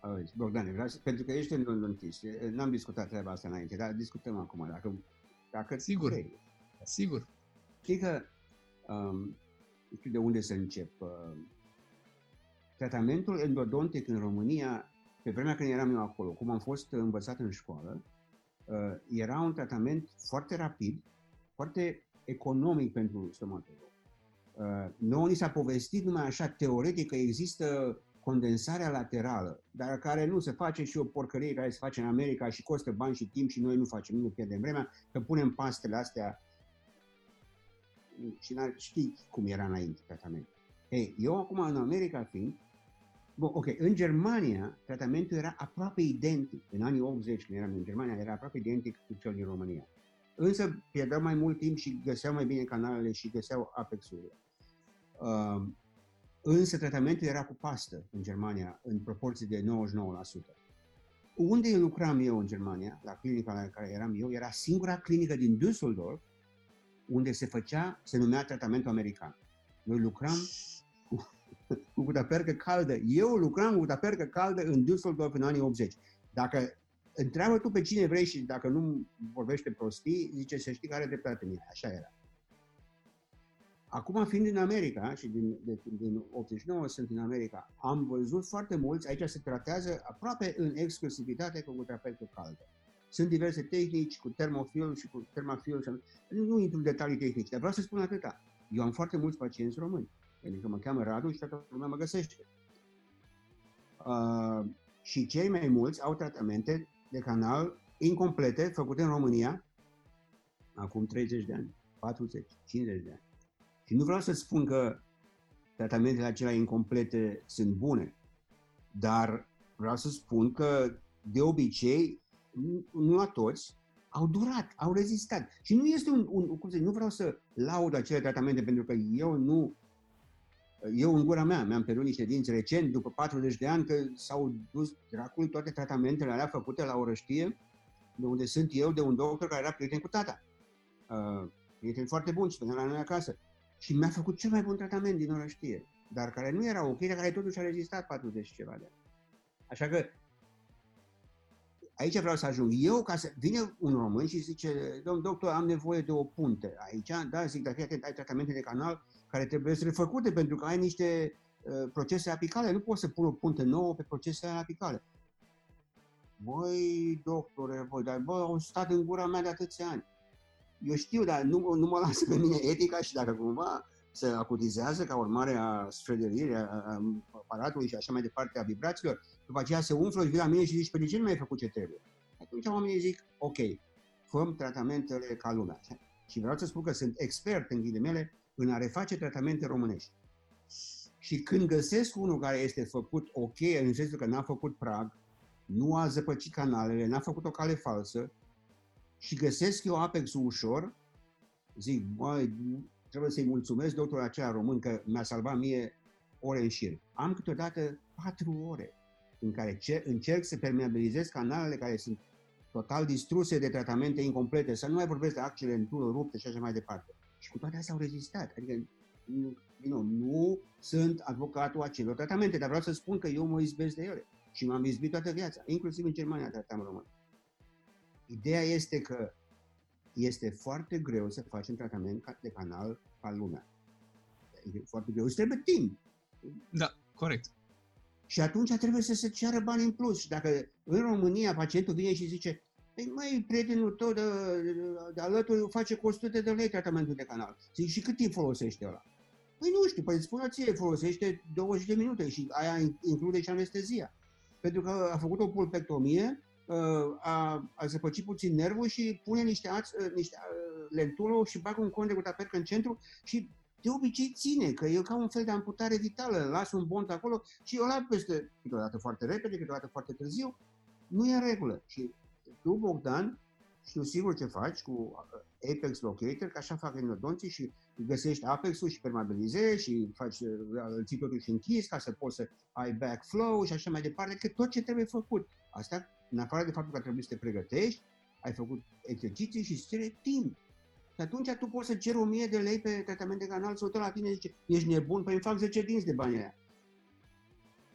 S3: Auzi, Bogdane, vreau să, pentru că ești endodontist, n-am discutat treaba asta înainte, dar discutăm acum, dacă, dacă
S2: Sigur, vrei. sigur.
S3: Știi că, um, nu știu de unde să încep, uh, tratamentul endodontic în România, pe vremea când eram eu acolo, cum am fost învățat în școală, uh, era un tratament foarte rapid, foarte economic pentru stomatolog. Uh, nouă ni s-a povestit numai așa teoretic că există condensarea laterală, dar care nu se face și o porcărie care se face în America și costă bani și timp și noi nu facem, nu pierdem vremea, că punem pastele astea și știi cum era înainte tratamentul. Ei, eu acum în America fiind, bun, ok, în Germania tratamentul era aproape identic, în anii 80 când eram în Germania, era aproape identic cu cel din România. Însă pierdeau mai mult timp și găseau mai bine canalele și găseau apexurile. Uh, Însă tratamentul era cu pastă în Germania, în proporție de 99%. Unde lucram eu în Germania, la clinica la care eram eu, era singura clinică din Düsseldorf unde se făcea, se numea tratamentul american. Noi lucram cu, cu gutapercă caldă. Eu lucram cu gutapercă caldă în Düsseldorf în anii 80. Dacă întreabă tu pe cine vrei și dacă nu vorbește prostii, zice să știi că are dreptate în Așa era. Acum, fiind în America și din, de, din 89 sunt în America, am văzut foarte mulți, aici se tratează aproape în exclusivitate cu terapeută caldă. Sunt diverse tehnici cu termofil și cu termafil și nu intru în detalii tehnice, dar vreau să spun atâta. Eu am foarte mulți pacienți români, pentru că mă cheamă Radu și toată lumea mă găsește. Uh, și cei mai mulți au tratamente de canal incomplete, făcute în România, acum 30 de ani, 40, 50 de ani. Și nu vreau să spun că tratamentele acelea incomplete sunt bune, dar vreau să spun că de obicei, nu la toți, au durat, au rezistat. Și nu este un, un cum să nu vreau să laud acele tratamente pentru că eu nu, eu în gura mea mi-am pierdut niște dinți recent, după 40 de ani, că s-au dus dracului toate tratamentele alea făcute la orăștie, de unde sunt eu, de un doctor care era prieten cu tata. Uh, prieten foarte bun și venea la noi acasă și mi-a făcut cel mai bun tratament din orăștie. dar care nu era ok, dar care totuși a rezistat 40 ceva de ani. Așa că aici vreau să ajung eu, ca să vine un român și zice, domn doctor, am nevoie de o punte aici, da, zic, dar fii atent, ai tratamente de canal care trebuie să refăcute pentru că ai niște uh, procese apicale, nu poți să pun o punte nouă pe procese apicale. Băi, doctore, băi, dar bă, au stat în gura mea de atâția ani. Eu știu, dar nu, nu mă lasă pe mine etica și dacă cumva se acutizează ca urmare a sfrederirii, a, a aparatului și așa mai departe, a vibrațiilor, după aceea se umflă și vine la mine și zici, pe de ce nu mi-ai făcut ce trebuie? Atunci oamenii zic, ok, făm tratamentele ca lumea. Și vreau să spun că sunt expert în ghilimele în a reface tratamente românești. Și când găsesc unul care este făcut ok, în sensul că n-a făcut prag, nu a zăpăcit canalele, n-a făcut o cale falsă și găsesc eu Apex-ul ușor, zic, băi, trebuie să-i mulțumesc doctorul acela român că mi-a salvat mie ore în șir. Am câteodată patru ore în care încerc să permeabilizez canalele care sunt total distruse de tratamente incomplete, să nu mai vorbesc de accidentul rupte și așa mai departe. Și cu toate astea au rezistat. Adică nu, nu, nu sunt advocatul acelor tratamente, dar vreau să spun că eu mă izbesc de ele. Și m-am izbit toată viața, inclusiv în Germania tratam român. Ideea este că este foarte greu să faci un tratament de canal ca lumea. E foarte greu. Îți trebuie timp.
S2: Da, corect.
S3: Și atunci trebuie să se ceară bani în plus. Și dacă în România pacientul vine și zice Păi mai prietenul tău de, de, de alături face cu 100 de lei tratamentul de canal. Zic, și cât timp folosește ăla? Păi nu știu, păi spune ție, folosește 20 de minute și aia include și anestezia. Pentru că a făcut o pulpectomie, uh, a, a zăpăcit puțin nervul și pune niște, aț, uh, niște uh, lentulă și bagă un cont de gutapercă în centru și de obicei ține, că e ca un fel de amputare vitală, lasă un bont acolo și o la peste, câteodată foarte repede, câteodată foarte târziu, nu e în regulă. Și tu, Bogdan, știu sigur ce faci cu uh, Apex Locator, că așa fac endodonții și găsești Apex-ul și permeabilizezi și faci, uh, îl ții totuși închis ca să poți să ai backflow și așa mai departe, că tot ce trebuie făcut. Asta, în afară de faptul că trebuie să te pregătești, ai făcut exerciții și îți cere timp. Și atunci tu poți să ceri 1000 de lei pe tratament de canal, să uită la tine și zice, ești nebun, păi îmi fac 10 dinți de banii aia.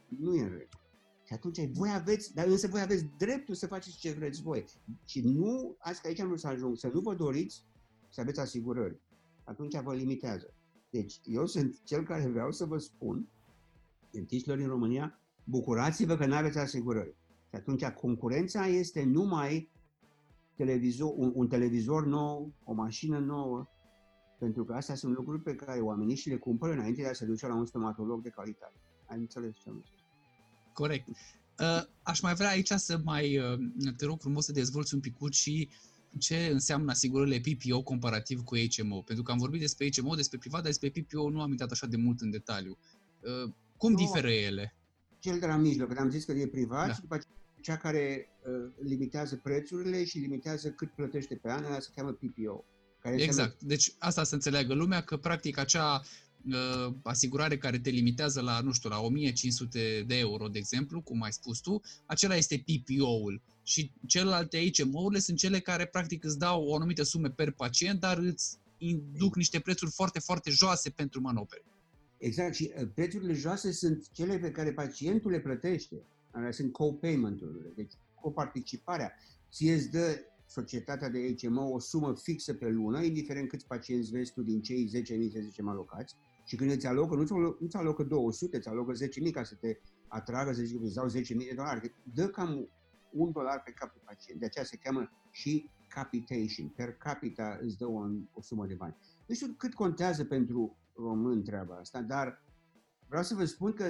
S3: Nu e în regulă. Și atunci voi aveți, dar însă voi aveți dreptul să faceți ce vreți voi. Și nu, azi că aici am să ajung, să nu vă doriți să aveți asigurări. Atunci vă limitează. Deci eu sunt cel care vreau să vă spun, dentiștilor din România, bucurați-vă că nu aveți asigurări. Și atunci concurența este numai televizor, un, un televizor nou, o mașină nouă, pentru că astea sunt lucruri pe care oamenii și le cumpără înainte de a se duce la un stomatolog de calitate. Ai înțeles ce am zis?
S2: Corect. Uh, aș mai vrea aici să mai, uh, te rog frumos să dezvolți un pic și ce înseamnă asigurările PPO comparativ cu HMO. Pentru că am vorbit despre HMO, despre privat, dar despre PPO nu am intrat așa de mult în detaliu. Uh, cum nu, diferă ele?
S3: Cel de la mijloc, că am zis că e privat da. și după cea care uh, limitează prețurile și limitează cât plătește pe an, se cheamă PPO.
S2: Care exact. Înseamnă... Deci asta să înțeleagă lumea, că practic acea uh, asigurare care te limitează la, nu știu, la 1500 de euro, de exemplu, cum ai spus tu, acela este PPO-ul. Și celelalte HMO-urile sunt cele care practic îți dau o anumită sume per pacient, dar îți induc niște prețuri foarte, foarte joase pentru manopere.
S3: Exact, și uh, prețurile joase sunt cele pe care pacientul le plătește. Alea sunt co-payment-urile, deci coparticiparea. Ție îți dă societatea de HMO o sumă fixă pe lună, indiferent câți pacienți vezi tu din cei 10.000, să zicem, alocați. Și când îți alocă, nu-ți, nu alocă 200, îți alocă 10.000 ca să te atragă, să zic, îți dau 10.000 de dolari. Dă cam un dolar pe cap de pacient. De aceea se cheamă și capitation. Per capita îți dă o, o sumă de bani. Nu știu cât contează pentru român treaba asta, dar vreau să vă spun că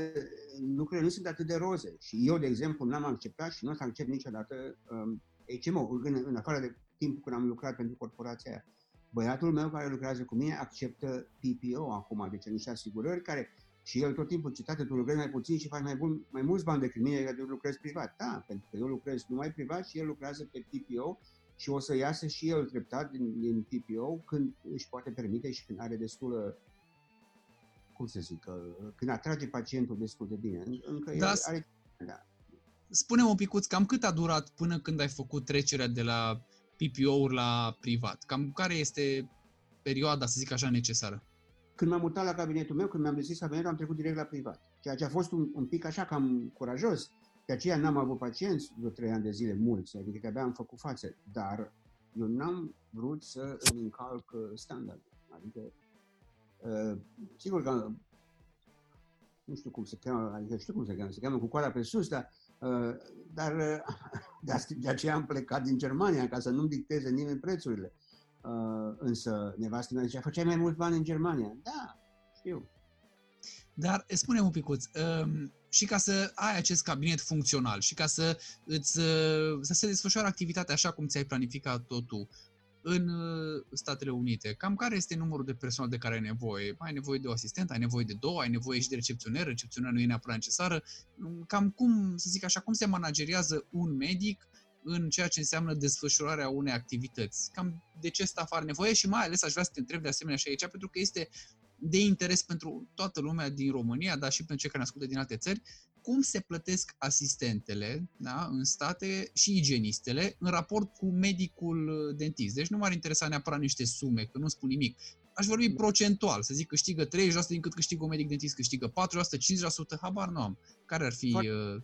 S3: lucrurile nu sunt atât de roze. Și eu, de exemplu, n-am acceptat și nu o să accept niciodată um, HMO, în, în afară de timpul când am lucrat pentru corporația aia. Băiatul meu care lucrează cu mine acceptă PPO acum, deci niște asigurări care și el tot timpul citate, tu lucrezi mai puțin și faci mai, bun, mai mulți bani decât mine, că tu lucrezi privat. Da, pentru că eu lucrez numai privat și el lucrează pe PPO și o să iasă și el treptat din, din PPO când își poate permite și când are destulă cum să zic, când atrage pacientul destul de bine. Încă da, are... Da.
S2: Spune-mă un picuț, cam cât a durat până când ai făcut trecerea de la PPO-uri la privat? Cam care este perioada, să zic așa, necesară?
S3: când m-am mutat la cabinetul meu, când mi-am deschis cabinetul, am trecut direct la privat. Ceea ce a fost un, un pic așa cam curajos. De aceea n-am avut pacienți vreo trei ani de zile mulți, adică că abia am făcut față. Dar eu n-am vrut să îmi încalc uh, standard. Adică, uh, sigur că nu știu cum se cheamă, adică știu cum se cheamă, se cheamă cu coara pe sus, dar, uh, dar uh, de aceea am plecat din Germania, ca să nu-mi dicteze nimeni prețurile. Uh, însă nevastă mea zicea, făceai mai mult bani în Germania. Da, știu.
S2: Dar spune-mi un picuț, um, și ca să ai acest cabinet funcțional și ca să, îți, uh, să se desfășoare activitatea așa cum ți-ai planificat totul în uh, Statele Unite, cam care este numărul de personal de care ai nevoie? Ai nevoie de o asistent, ai nevoie de două, ai nevoie și de recepționer, recepționer nu e neapărat necesară. Cam cum, să zic așa, cum se manageriază un medic în ceea ce înseamnă desfășurarea unei activități. Cam de ce staff are nevoie și mai ales aș vrea să te întreb de asemenea și aici, pentru că este de interes pentru toată lumea din România, dar și pentru cei care ne ascultă din alte țări, cum se plătesc asistentele da, în state și igienistele în raport cu medicul dentist. Deci nu m-ar interesa neapărat niște sume, că nu spun nimic. Aș vorbi procentual, să zic câștigă 30% din cât câștigă un medic dentist, câștigă 4%, 5%, habar nu am. Care ar fi... Foarte, uh,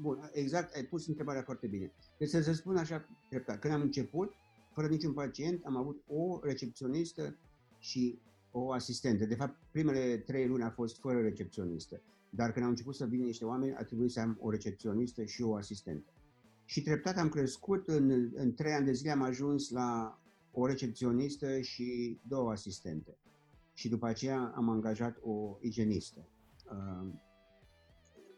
S3: Bun, exact, ai pus întrebarea foarte bine. Deci să se spun așa treptat. Când am început, fără niciun pacient, am avut o recepționistă și o asistentă. De fapt, primele trei luni a fost fără recepționistă. Dar când au început să vină niște oameni, a trebuit să am o recepționistă și o asistentă. Și treptat am crescut, în, în trei ani de zile am ajuns la o recepționistă și două asistente. Și după aceea am angajat o igienistă. Uh,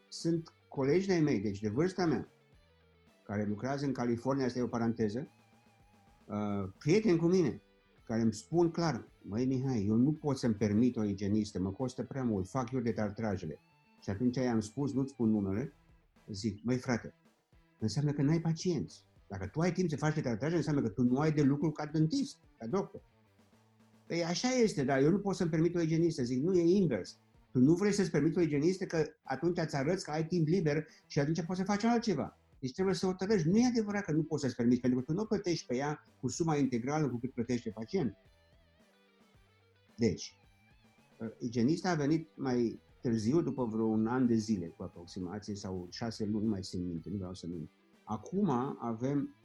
S3: sunt colegi de mei, deci de vârsta mea, care lucrează în California, asta e o paranteză, uh, prieteni cu mine, care îmi spun clar, măi Mihai, eu nu pot să-mi permit o igienistă, mă costă prea mult, fac eu de tartrajele. Și atunci i-am spus, nu-ți spun numele, zic, măi frate, înseamnă că n-ai pacienți. Dacă tu ai timp să faci de tartraje, înseamnă că tu nu ai de lucru ca dentist, ca doctor. Păi așa este, dar eu nu pot să-mi permit o igienistă. Zic, nu, e invers. Tu nu vrei să-ți permiți o igienistă că atunci îți arăți că ai timp liber și atunci poți să faci altceva. Deci trebuie să o tărești. Nu e adevărat că nu poți să-ți permiți, pentru că tu nu plătești pe ea cu suma integrală cu cât plătește pacient. Deci, uh, igienista a venit mai târziu, după vreo un an de zile, cu aproximație, sau șase luni, nu mai țin minte, nu vreau să nu. Acum avem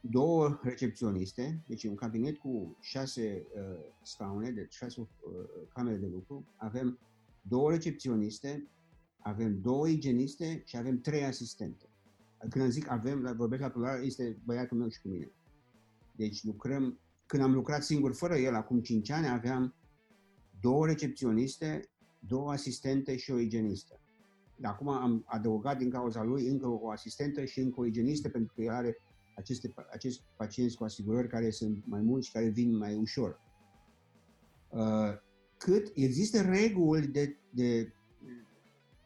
S3: două recepționiste, deci un cabinet cu șase uh, scaune, de șase uh, camere de lucru, avem două recepționiste, avem două igieniste și avem trei asistente. Când zic avem, vorbesc la plural, este băiatul meu și cu mine. Deci lucrăm, când am lucrat singur fără el, acum 5 ani, aveam două recepționiste, două asistente și o igienistă. De acum am adăugat din cauza lui încă o asistentă și încă o igienistă pentru că el are aceste, acești pacienți cu asigurări care sunt mai mulți și care vin mai ușor. Uh, cât există reguli de, de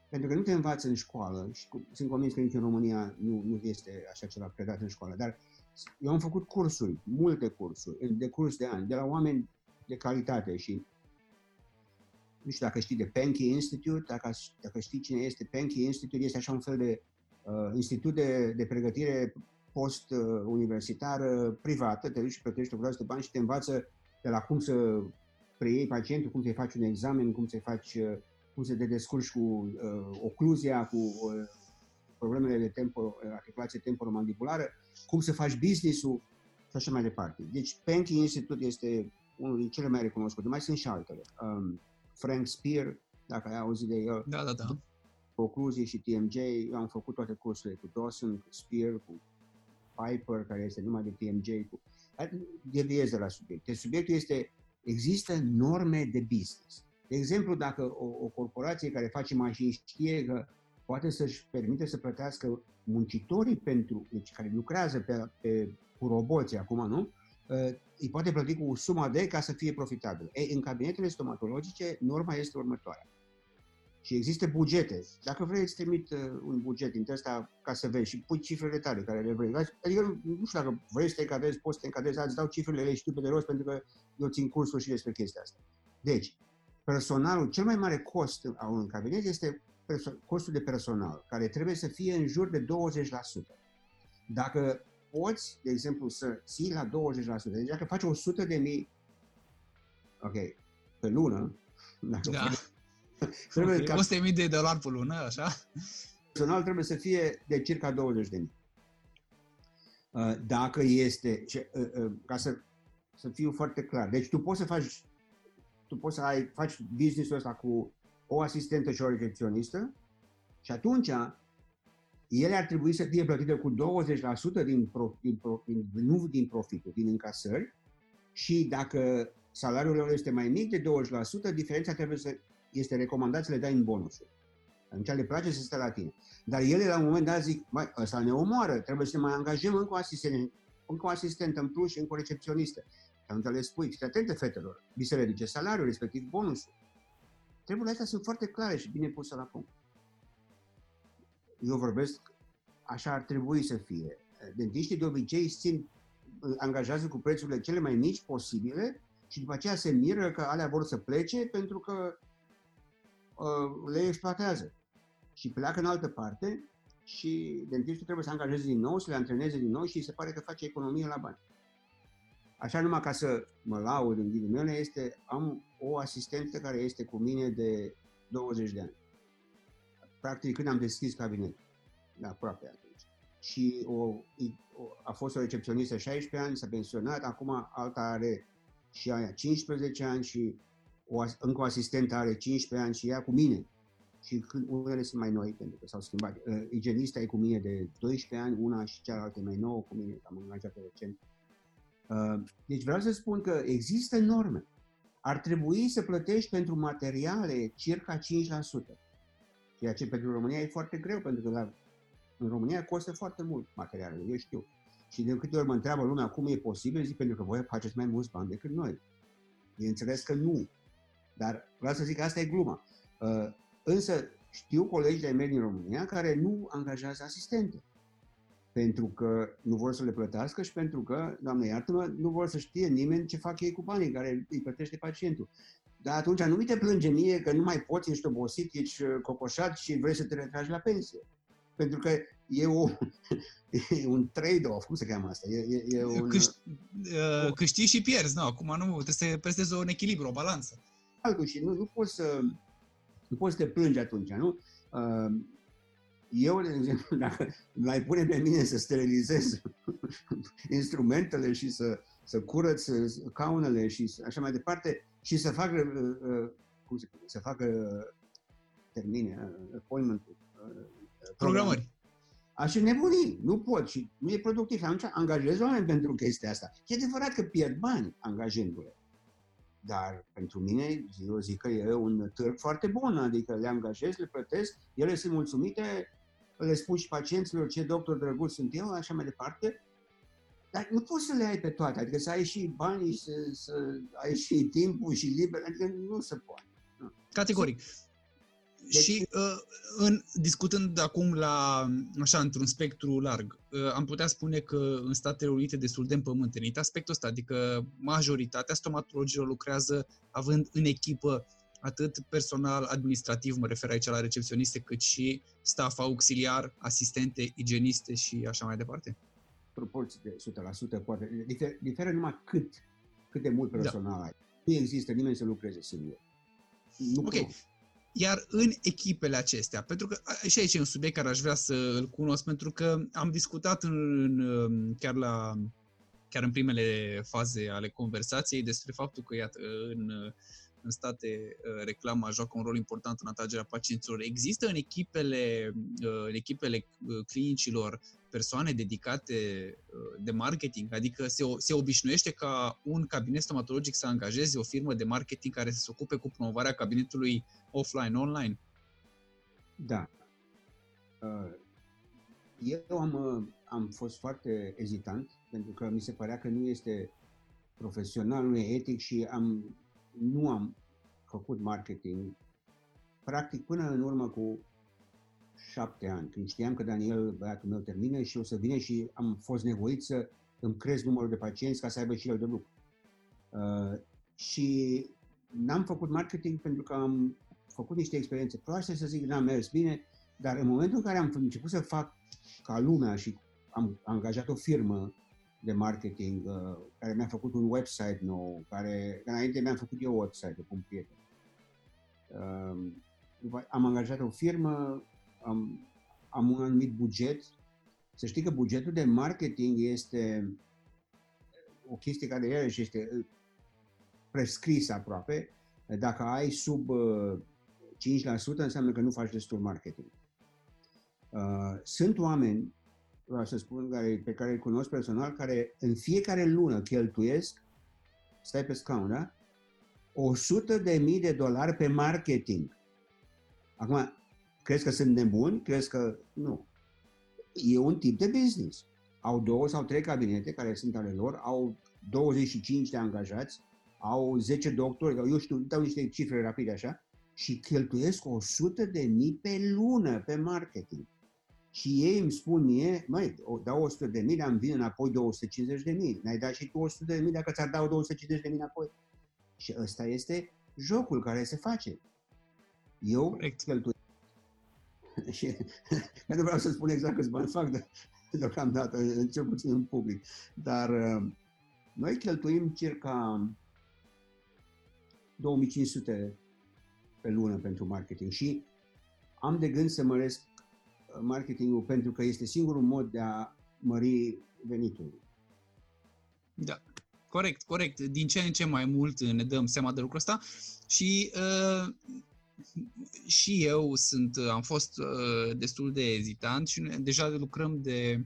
S3: pentru că nu te învață în școală și cu, sunt convins că nici în România nu, nu este așa ceva predat în școală, dar eu am făcut cursuri, multe cursuri, de curs de ani, de la oameni de calitate și nu știu dacă știi de Penke Institute, dacă, dacă știi cine este Penke Institute, este așa un fel de uh, institut de, de pregătire post-universitară privată, te duci și plătești o groază de bani și te învață de la cum să preiei pacientul, cum să-i faci un examen, cum să-i faci, uh, cum să te descurci cu uh, ocluzia, cu uh, problemele de tempo, uh, articulație temporomandibulară, cum să faci business-ul și așa mai departe. Deci Penke Institute este unul din cele mai recunoscute, mai sunt și altele. Um, Frank Spear, dacă ai auzit de el.
S2: Da, da, da.
S3: Ocluzie și TMJ, eu am făcut toate cursurile cu Dawson, cu Spear, cu Piper, care este numai de TMJ. Cu... Deviez de la subiect. Deci subiectul este, există norme de business. De exemplu, dacă o, o corporație care face mașini știe că poate să-și permite să plătească muncitorii pentru, deci care lucrează pe, pe, cu roboții acum, nu? Uh, îi poate plăti cu suma de ca să fie profitabil. Ei, în cabinetele stomatologice, norma este următoarea. Și există bugete. Dacă vrei, îți trimit uh, un buget din ăsta ca să vezi și pui cifrele tale care le vrei. Adică nu știu dacă vrei să te încadrezi, poți să te încadrezi, îți dau cifrele, le știu pe de rost pentru că eu țin cursuri și despre chestia asta. Deci, personalul, cel mai mare cost a unui cabinet este costul de personal, care trebuie să fie în jur de 20%. Dacă poți, de exemplu, să ții la 20%, deci dacă faci 100 de mii, ok, pe lună,
S2: dacă da. trebuie okay. ca... 100.000 de dolari pe lună, așa?
S3: Personal trebuie să fie de circa 20.000. Uh, dacă este, uh, uh, ca să, să fiu foarte clar, deci tu poți să faci, tu poți să ai, faci business-ul ăsta cu o asistentă și o recepționistă și atunci ele ar trebui să fie plătite cu 20% din, pro, din, pro, din, nu din profitul, din încasări și dacă salariul lor este mai mic de 20%, diferența trebuie să este recomandat să le dai în bonusuri. Atunci le place să stea la tine. Dar ele la un moment dat zic, mai, ăsta ne omoară, trebuie să mai angajăm încă o asistent, încă o asistentă în plus și încă o recepționistă. Și atunci le spui, fiți atente fetelor, vi se reduce salariul, respectiv bonusul. Treburile astea sunt foarte clare și bine puse la punct. Eu vorbesc, așa ar trebui să fie. Dentiștii de obicei țin, angajează cu prețurile cele mai mici posibile și după aceea se miră că alea vor să plece pentru că uh, le exploatează. Și pleacă în altă parte și dentistul trebuie să angajeze din nou, să le antreneze din nou și se pare că face economie la bani. Așa numai ca să mă laud în ghilimele, este, am o asistentă care este cu mine de 20 de ani. Practic când am deschis cabinetul, de aproape atunci. Și o, o, a fost o recepționistă 16 ani, s-a pensionat, acum alta are și aia 15 ani și o, încă o asistentă are 15 ani și ea cu mine. Și când unele sunt mai noi, pentru că s-au schimbat. Uh, igienista e cu mine de 12 ani, una și cealaltă mai nouă cu mine, am angajat recent. Uh, deci vreau să spun că există norme. Ar trebui să plătești pentru materiale circa 5%. Ceea ce pentru România e foarte greu, pentru că la, în România costă foarte mult materialele, eu știu. Și de câte ori mă întreabă lumea cum e posibil, zic pentru că voi faceți mai mulți bani decât noi. Bineînțeles că nu. Dar vreau să zic că asta e gluma. Uh, însă știu colegi de mei din România care nu angajează asistente. Pentru că nu vor să le plătească și pentru că, doamne iartă nu vor să știe nimeni ce fac ei cu banii care îi plătește pacientul. Dar atunci nu mi te plânge mie că nu mai poți, ești obosit, ești uh, cocoșat și vrei să te retragi la pensie. Pentru că e, o, e un trade-off, cum se cheamă asta? E, e, e un,
S2: Câști, uh, câștigi și pierzi, nu, acum nu, trebuie să păstrezi un echilibru, o balanță.
S3: Altul și nu, nu poți să nu poți să te plângi atunci, nu? Uh, eu, de exemplu, dacă mai pune pe mine să sterilizez instrumentele și să, să curăț caunele și așa mai departe și să fac, uh, uh, cum se să fac termine, appointment
S2: programări.
S3: Aș nebuni, nu pot și nu e productiv. Atunci angajez oameni pentru chestia asta. E adevărat că pierd bani angajându-le. Dar pentru mine, eu zic că e un târg foarte bun, adică le angajez, le plătesc, ele sunt mulțumite, le spun și pacienților ce doctor drăguț sunt eu, așa mai departe, dar nu poți să le ai pe toate, adică să ai și banii, să, să ai și timpul și liber, adică nu se poate.
S2: Categoric. Deci... Și uh, în, discutând acum la, așa, într-un spectru larg, uh, am putea spune că în Statele Unite destul de împământenit aspectul ăsta, adică majoritatea stomatologilor lucrează având în echipă atât personal administrativ, mă refer aici la recepționiste, cât și staff auxiliar, asistente, igieniste și așa mai departe?
S3: Proporții de 100%, poate. Difer, diferă numai cât, cât de mult da. personal da. ai. Nu există nimeni să lucreze singur.
S2: Nu ok. Pot. Iar în echipele acestea, pentru că și aici e un subiect care aș vrea să îl cunosc, pentru că am discutat în, chiar la chiar în primele faze ale conversației despre faptul că, iată, în, în state reclama joacă un rol important în atragerea pacienților. Există în echipele, în echipele clinicilor persoane dedicate uh, de marketing, adică se, se obișnuiește ca un cabinet stomatologic să angajeze o firmă de marketing care să se ocupe cu promovarea cabinetului offline, online?
S3: Da. Uh, eu am, uh, am fost foarte ezitant pentru că mi se părea că nu este profesional, nu e etic și am, nu am făcut marketing practic până în urmă cu șapte ani, când știam că Daniel, băiatul meu, termină și o să vină și am fost nevoit să îmi cresc numărul de pacienți ca să aibă și el de lucru. Uh, și n-am făcut marketing pentru că am făcut niște experiențe proaste, să zic, n-am mers bine, dar în momentul în care am început să fac ca lumea și am angajat o firmă de marketing, uh, care mi-a făcut un website nou, care înainte mi-am făcut eu website cu un prieten. Uh, am angajat o firmă, am, am un anumit buget. Să știi că bugetul de marketing este o chestie care iarăși este uh, prescrisă aproape. Dacă ai sub 5% înseamnă că nu faci destul marketing. Sunt oameni vreau să spun, care, pe care îi cunosc personal, care în fiecare lună cheltuiesc, stai pe scaun, da? 100 de mii de dolari pe marketing. Acum, crezi că sunt nebuni? Crezi că nu. E un tip de business. Au două sau trei cabinete care sunt ale lor, au 25 de angajați, au 10 doctori, eu știu, dau niște cifre rapide așa, și cheltuiesc 100 de mii pe lună pe marketing. Și ei îmi spun mie, măi, dau 100 de mii, am vin înapoi 250 de mii. N-ai dat și tu 100 de mii dacă ți-ar dau 250 de mii înapoi. Și ăsta este jocul care se face. Eu Correct. cheltuiesc. și nu vreau să spun exact câți bani fac de, deocamdată, cel puțin în public. Dar uh, noi cheltuim circa 2500 pe lună pentru marketing și am de gând să măresc marketingul pentru că este singurul mod de a mări venitul.
S2: Da, corect, corect. Din ce în ce mai mult ne dăm seama de lucrul ăsta și uh, și eu sunt, am fost uh, destul de ezitant și deja lucrăm de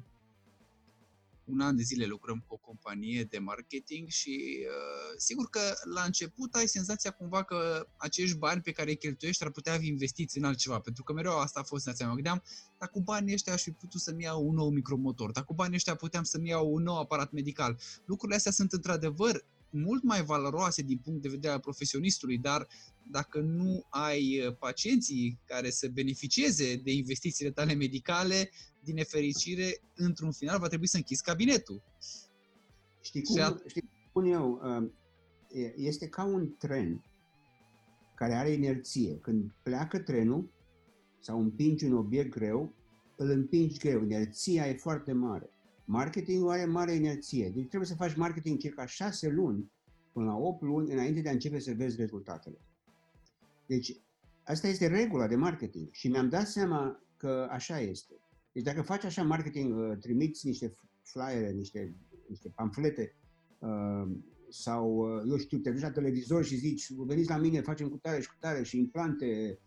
S2: un an de zile lucrăm cu o companie de marketing și uh, sigur că la început ai senzația cumva că acești bani pe care îi cheltuiești ar putea fi investiți în altceva, pentru că mereu asta a fost senzația mea. Mă gândeam, dar cu banii ăștia aș fi putut să-mi iau un nou micromotor, dar cu banii ăștia puteam să-mi iau un nou aparat medical. Lucrurile astea sunt într-adevăr mult mai valoroase din punct de vedere al profesionistului, dar dacă nu ai uh, pacienții care să beneficieze de investițiile tale medicale, din nefericire, într-un final va trebui să închizi cabinetul.
S3: Știi cum, a... știi, spun eu, um, este ca un tren care are inerție. Când pleacă trenul sau împingi un obiect greu, îl împingi greu. Inerția e foarte mare. Marketingul are mare inerție. Deci trebuie să faci marketing circa 6 luni până la 8 luni înainte de a începe să vezi rezultatele. Deci, asta este regula de marketing și mi-am dat seama că așa este. Deci dacă faci așa marketing, uh, trimiți niște flyere, niște, niște pamflete uh, sau, uh, eu știu, te duci la televizor și zici, veniți la mine, facem cu tare și cu tare și implante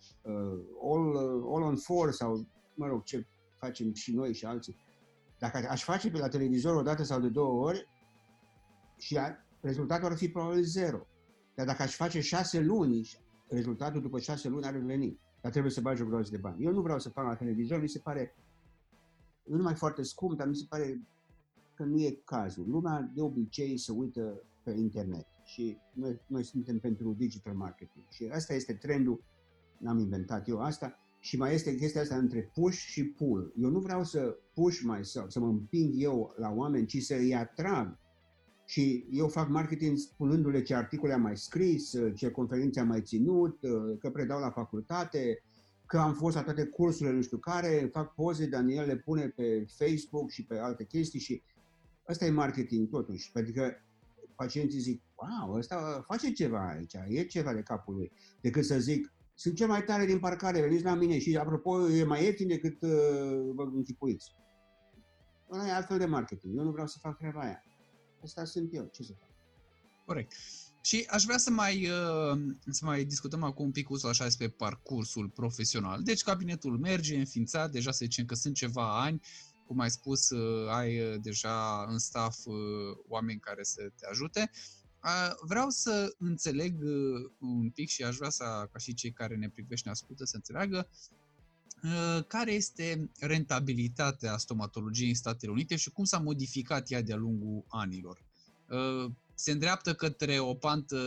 S3: all, all on four sau, mă rog, ce facem și noi și alții. Dacă aș face pe la televizor o dată sau de două ori și a, rezultatul ar fi probabil zero. Dar dacă aș face șase luni, rezultatul după șase luni ar veni. Dar trebuie să bagi o groază de bani. Eu nu vreau să fac la televizor, mi se pare nu numai foarte scump, dar mi se pare că nu e cazul. Lumea de obicei se uită pe internet și noi, noi suntem pentru digital marketing și asta este trendul, n-am inventat eu asta, și mai este chestia asta între push și pull. Eu nu vreau să push myself, să mă împing eu la oameni, ci să îi atrag. Și eu fac marketing spunându-le ce articole am mai scris, ce conferințe am mai ținut, că predau la facultate, că am fost la toate cursurile, nu știu care, fac poze, Daniel le pune pe Facebook și pe alte chestii și ăsta e marketing totuși, pentru că pacienții zic, wow, ăsta face ceva aici, e ceva de capul lui, decât să zic, sunt cel mai tare din parcare, veniți la mine și, apropo, e mai ieftin decât uh, vă închipuiți. Ăla e altfel de marketing. Eu nu vreau să fac treaba aia. Asta sunt eu. Ce să fac?
S2: Corect. Și aș vrea să mai, uh, să mai discutăm acum un pic așa despre parcursul profesional. Deci cabinetul merge, înființat, deja să zicem că sunt ceva ani, cum ai spus, uh, ai uh, deja în staff oameni care să te ajute. Vreau să înțeleg un pic și aș vrea să, ca și cei care ne privește și ne ascultă să înțeleagă care este rentabilitatea stomatologiei în Statele Unite și cum s-a modificat ea de-a lungul anilor se îndreaptă către o pantă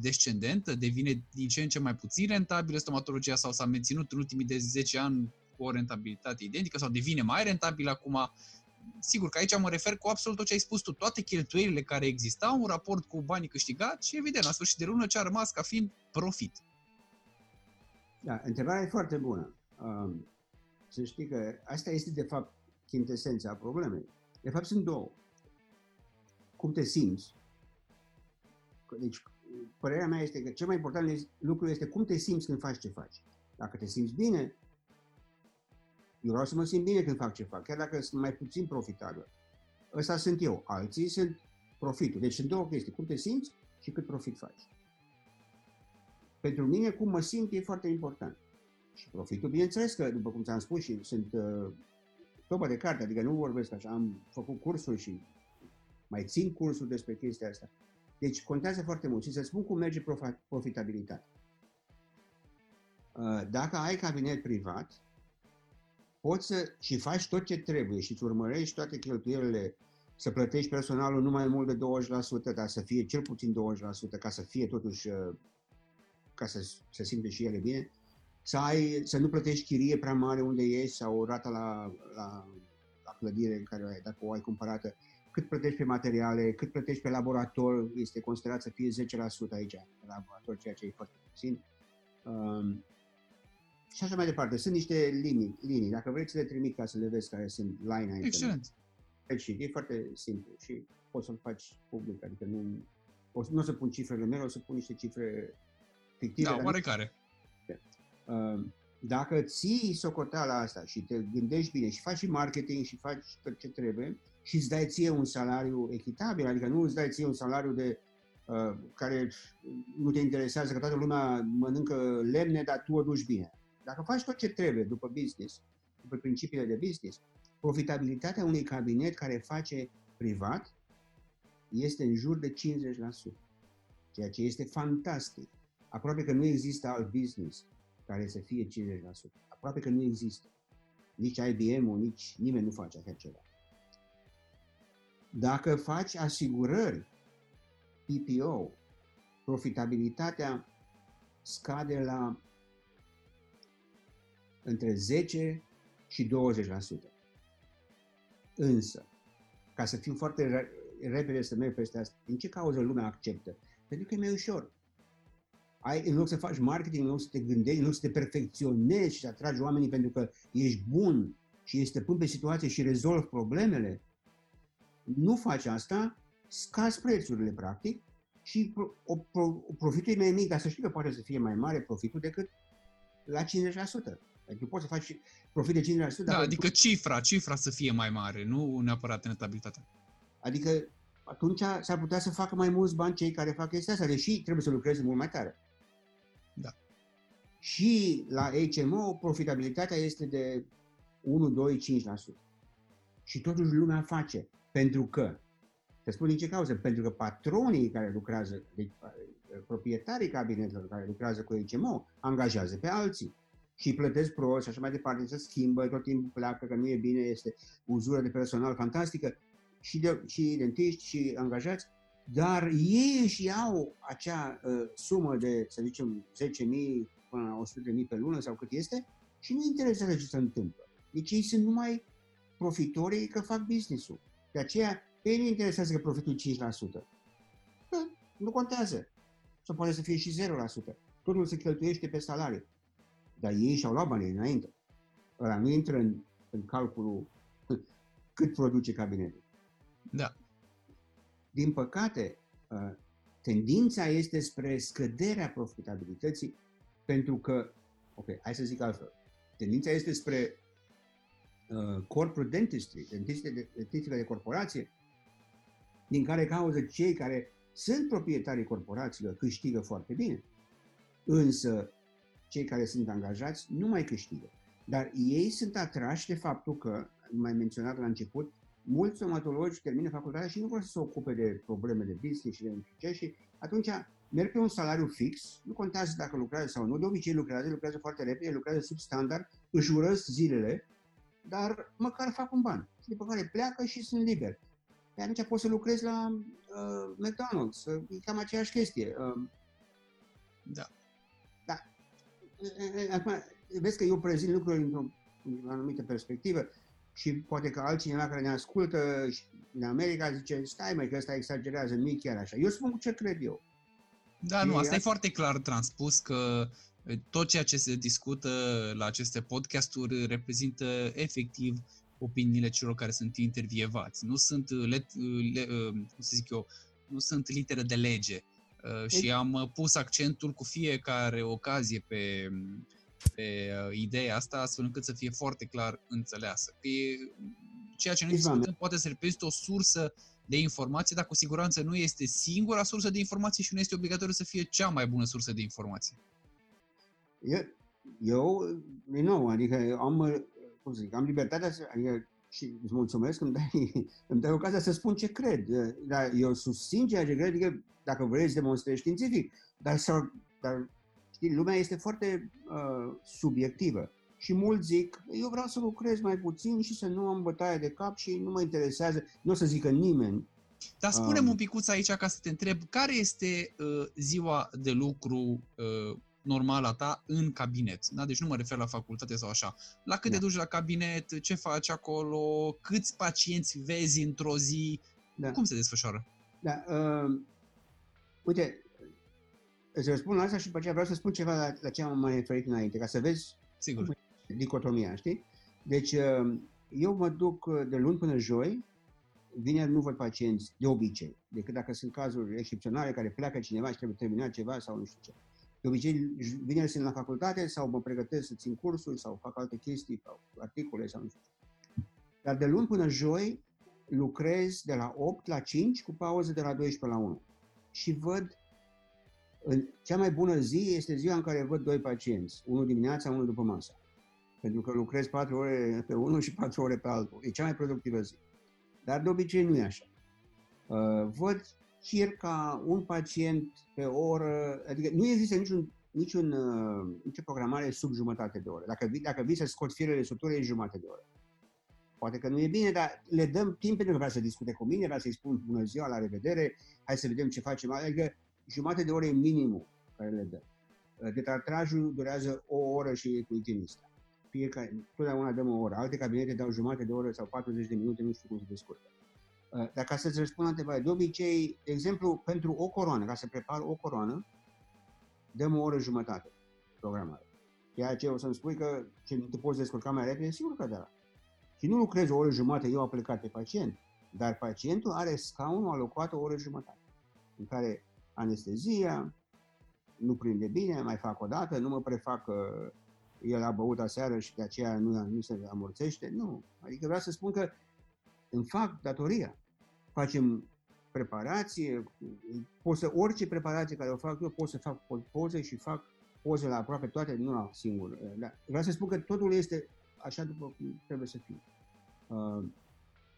S2: descendentă, devine din ce în ce mai puțin rentabilă stomatologia sau s-a menținut în ultimii de 10 ani cu o rentabilitate identică sau devine mai rentabilă acum. Sigur că aici mă refer cu absolut tot ce ai spus tu, toate cheltuielile care existau în raport cu banii câștigați și evident, la sfârșit de lună ce a rămas ca fiind profit.
S3: Da, întrebarea e foarte bună. Um, să știi că asta este de fapt chintesența problemei. De fapt sunt două. cum te simți. Deci, părerea mea este că cel mai important lucru este cum te simți când faci ce faci. Dacă te simți bine, eu vreau să mă simt bine când fac ce fac, chiar dacă sunt mai puțin profitabil. Ăsta sunt eu, alții sunt profitul. Deci sunt două chestii, cum te simți și cât profit faci. Pentru mine, cum mă simt e foarte important. Și profitul, bineînțeles că, după cum ți-am spus, și sunt uh, topă de carte, adică nu vorbesc așa, am făcut cursuri și mai țin cursuri despre chestia asta. Deci contează foarte mult și să spun cum merge profitabilitatea. Uh, dacă ai cabinet privat, poți să și faci tot ce trebuie și îți urmărești toate cheltuielile, să plătești personalul nu mai mult de 20%, dar să fie cel puțin 20%, ca să fie totuși, uh, ca să se simte și ele bine, să, ai, să nu plătești chirie prea mare unde ești sau rata la, la, la clădire care o ai, dacă o ai cumpărată, cât plătești pe materiale, cât plătești pe laborator, este considerat să fie 10% aici, pe laborator, ceea ce e foarte puțin. Um, și așa mai departe. Sunt niște linii, linii. Dacă vreți să le trimit ca să le vezi care sunt line item.
S2: Excelent.
S3: Deci e foarte simplu și poți să-l faci public, adică nu, o, nu o să pun cifrele mele, o să pun niște cifre fictive.
S2: Da, oarecare.
S3: Nu, dacă ții socoteala asta și te gândești bine și faci și marketing și faci tot ce trebuie și îți dai ție un salariu echitabil, adică nu îți dai ție un salariu de uh, care nu te interesează, că toată lumea mănâncă lemne, dar tu o duci bine. Dacă faci tot ce trebuie după business, după principiile de business, profitabilitatea unui cabinet care face privat este în jur de 50%, ceea ce este fantastic. Aproape că nu există alt business care să fie 50%. Aproape că nu există. Nici IBM-ul, nici nimeni nu face așa ceva. Dacă faci asigurări, PPO, profitabilitatea scade la între 10 și 20%. Însă, ca să fiu foarte repede să merg peste asta, din ce cauză lumea acceptă? Pentru că e mai ușor. Ai, în loc să faci marketing, în loc să te gândești, în loc să te perfecționezi și să atragi oamenii pentru că ești bun și ești stăpân pe situație și rezolvi problemele, nu faci asta, scazi prețurile, practic, și o, o, profitul e mai mic, dar să știi că poate să fie mai mare profitul decât la 50%. Adică poți să faci profit de 50%.
S2: Da, adică tu... cifra, cifra să fie mai mare, nu neapărat rentabilitatea.
S3: Adică atunci s-ar putea să facă mai mulți bani cei care fac chestia asta, deși trebuie să lucreze mult mai tare.
S2: Da.
S3: Și la HMO profitabilitatea este de 1, 2, 5%. Și totuși lumea face. Pentru că, să spun din ce cauză, pentru că patronii care lucrează, deci proprietarii cabinetelor care lucrează cu HMO, angajează pe alții și plătesc prost și așa mai departe, se schimbă, tot timpul pleacă, că nu e bine, este uzură de personal fantastică și, de, și dentiști și angajați, dar ei își iau acea uh, sumă de, să zicem, 10.000 până la 100.000 pe lună sau cât este și nu interesează ce se întâmplă. Deci ei sunt numai profitorii că fac business-ul. De aceea, pe ei nu interesează că profitul 5%. Da, nu contează. Sau poate să fie și 0%. Totul se cheltuiește pe salariu. Dar ei și-au luat banii înainte. Ăla nu intră în, în calculul cât produce cabinetul.
S2: Da.
S3: Din păcate, uh, tendința este spre scăderea profitabilității pentru că, ok, hai să zic altfel, tendința este spre uh, corporate dentistry, dentistica de, dentistica de corporație, din care cauză cei care sunt proprietarii corporațiilor câștigă foarte bine. Însă cei care sunt angajați nu mai câștigă. Dar ei sunt atrași de faptul că, mai menționat la început, mulți stomatologi termină facultatea și nu vor să se ocupe de probleme de business și de ce și atunci merg pe un salariu fix, nu contează dacă lucrează sau nu, de obicei lucrează, lucrează foarte repede, lucrează sub standard, își urăsc zilele, dar măcar fac un ban. Și după care pleacă și sunt liber. Pe atunci poți să lucrezi la uh, McDonald's, uh, e cam aceeași chestie. Uh,
S2: da.
S3: Da. Acum, vezi că eu prezint lucrurile într-o anumită perspectivă și poate că altcineva care ne ascultă în America zice, stai mai că ăsta exagerează, nu e chiar așa. Eu spun ce cred eu.
S2: Da, nu, asta e foarte clar transpus că tot ceea ce se discută la aceste podcasturi reprezintă efectiv opiniile celor care sunt intervievați. Nu sunt, let, le, cum să zic eu, nu sunt litere de lege. Și am pus accentul cu fiecare ocazie pe, pe ideea asta, astfel încât să fie foarte clar înțeleasă. Pe ceea ce noi discutăm poate să reprezintă o sursă de informație, dar cu siguranță nu este singura sursă de informație și nu este obligatoriu să fie cea mai bună sursă de informație.
S3: Eu, eu din nou, adică am, cum să zic, am libertatea să, adică și îți mulțumesc că îmi dai, îmi dai ocazia să spun ce cred. Dar eu susțin ceea ce cred, adică dacă vrei să demonstrezi științific. Dar, sau, dar știi, lumea este foarte uh, subiectivă. Și mulți zic, eu vreau să lucrez mai puțin și să nu am bătaie de cap și nu mă interesează, nu o să zică nimeni.
S2: Dar spune um, un picuț aici ca să te întreb, care este uh, ziua de lucru uh, normală a ta în cabinet? Da? Deci nu mă refer la facultate sau așa. La cât da. te duci la cabinet, ce faci acolo, câți pacienți vezi într-o zi, da. cum se desfășoară?
S3: Da, uh, uite, îți răspund la asta și după aceea vreau să spun ceva la, la ce am mai referit înainte, ca să vezi
S2: Sigur
S3: dicotomia, știi? Deci, uh, eu mă duc uh, de luni până joi, vineri nu văd pacienți de obicei, decât dacă sunt cazuri excepționale care pleacă cineva și trebuie terminat ceva sau nu știu ce. De obicei, vineri sunt la facultate sau mă pregătesc să țin cursuri sau fac alte chestii sau articole sau nu știu ce. Dar de luni până joi lucrez de la 8 la 5 cu pauză de la 12 la 1. Și văd în cea mai bună zi este ziua în care văd doi pacienți, unul dimineața, unul după masă pentru că lucrez 4 ore pe unul și 4 ore pe altul. E cea mai productivă zi. Dar de obicei nu e așa. Uh, văd circa un pacient pe oră, adică nu există niciun, niciun, uh, nicio programare sub jumătate de oră. Dacă vii, dacă vii să scot firele sutură, e jumătate de oră. Poate că nu e bine, dar le dăm timp pentru că vrea să discute cu mine, vrea să-i spun bună ziua, la revedere, hai să vedem ce facem. Adică jumătate de oră e minimul care le dăm. Uh, Detartrajul durează o oră și e cu intimista fiecare, totdeauna dăm o oră. Alte cabinete dau jumate de oră sau 40 de minute, nu știu cum se descurcă. Uh, dar ca să-ți răspund la întrebare, de obicei, de exemplu, pentru o coroană, ca să prepar o coroană, dăm o oră jumătate programare. Ceea ce o să-mi spui că ce te poți descurca mai repede, sigur că da. Și nu lucrez o oră jumătate, eu aplicat pe pacient, dar pacientul are scaunul alocat o oră jumătate, în care anestezia, nu prinde bine, mai fac o dată, nu mă prefac uh, el a băut aseară și de aceea nu, nu se amorțește. Nu. Adică vreau să spun că îmi fac datoria. Facem preparație, pot să, orice preparație care o fac eu, pot să fac poze și fac poze la aproape toate, nu la singur. Da. Vreau să spun că totul este așa după cum trebuie să fie. Uh,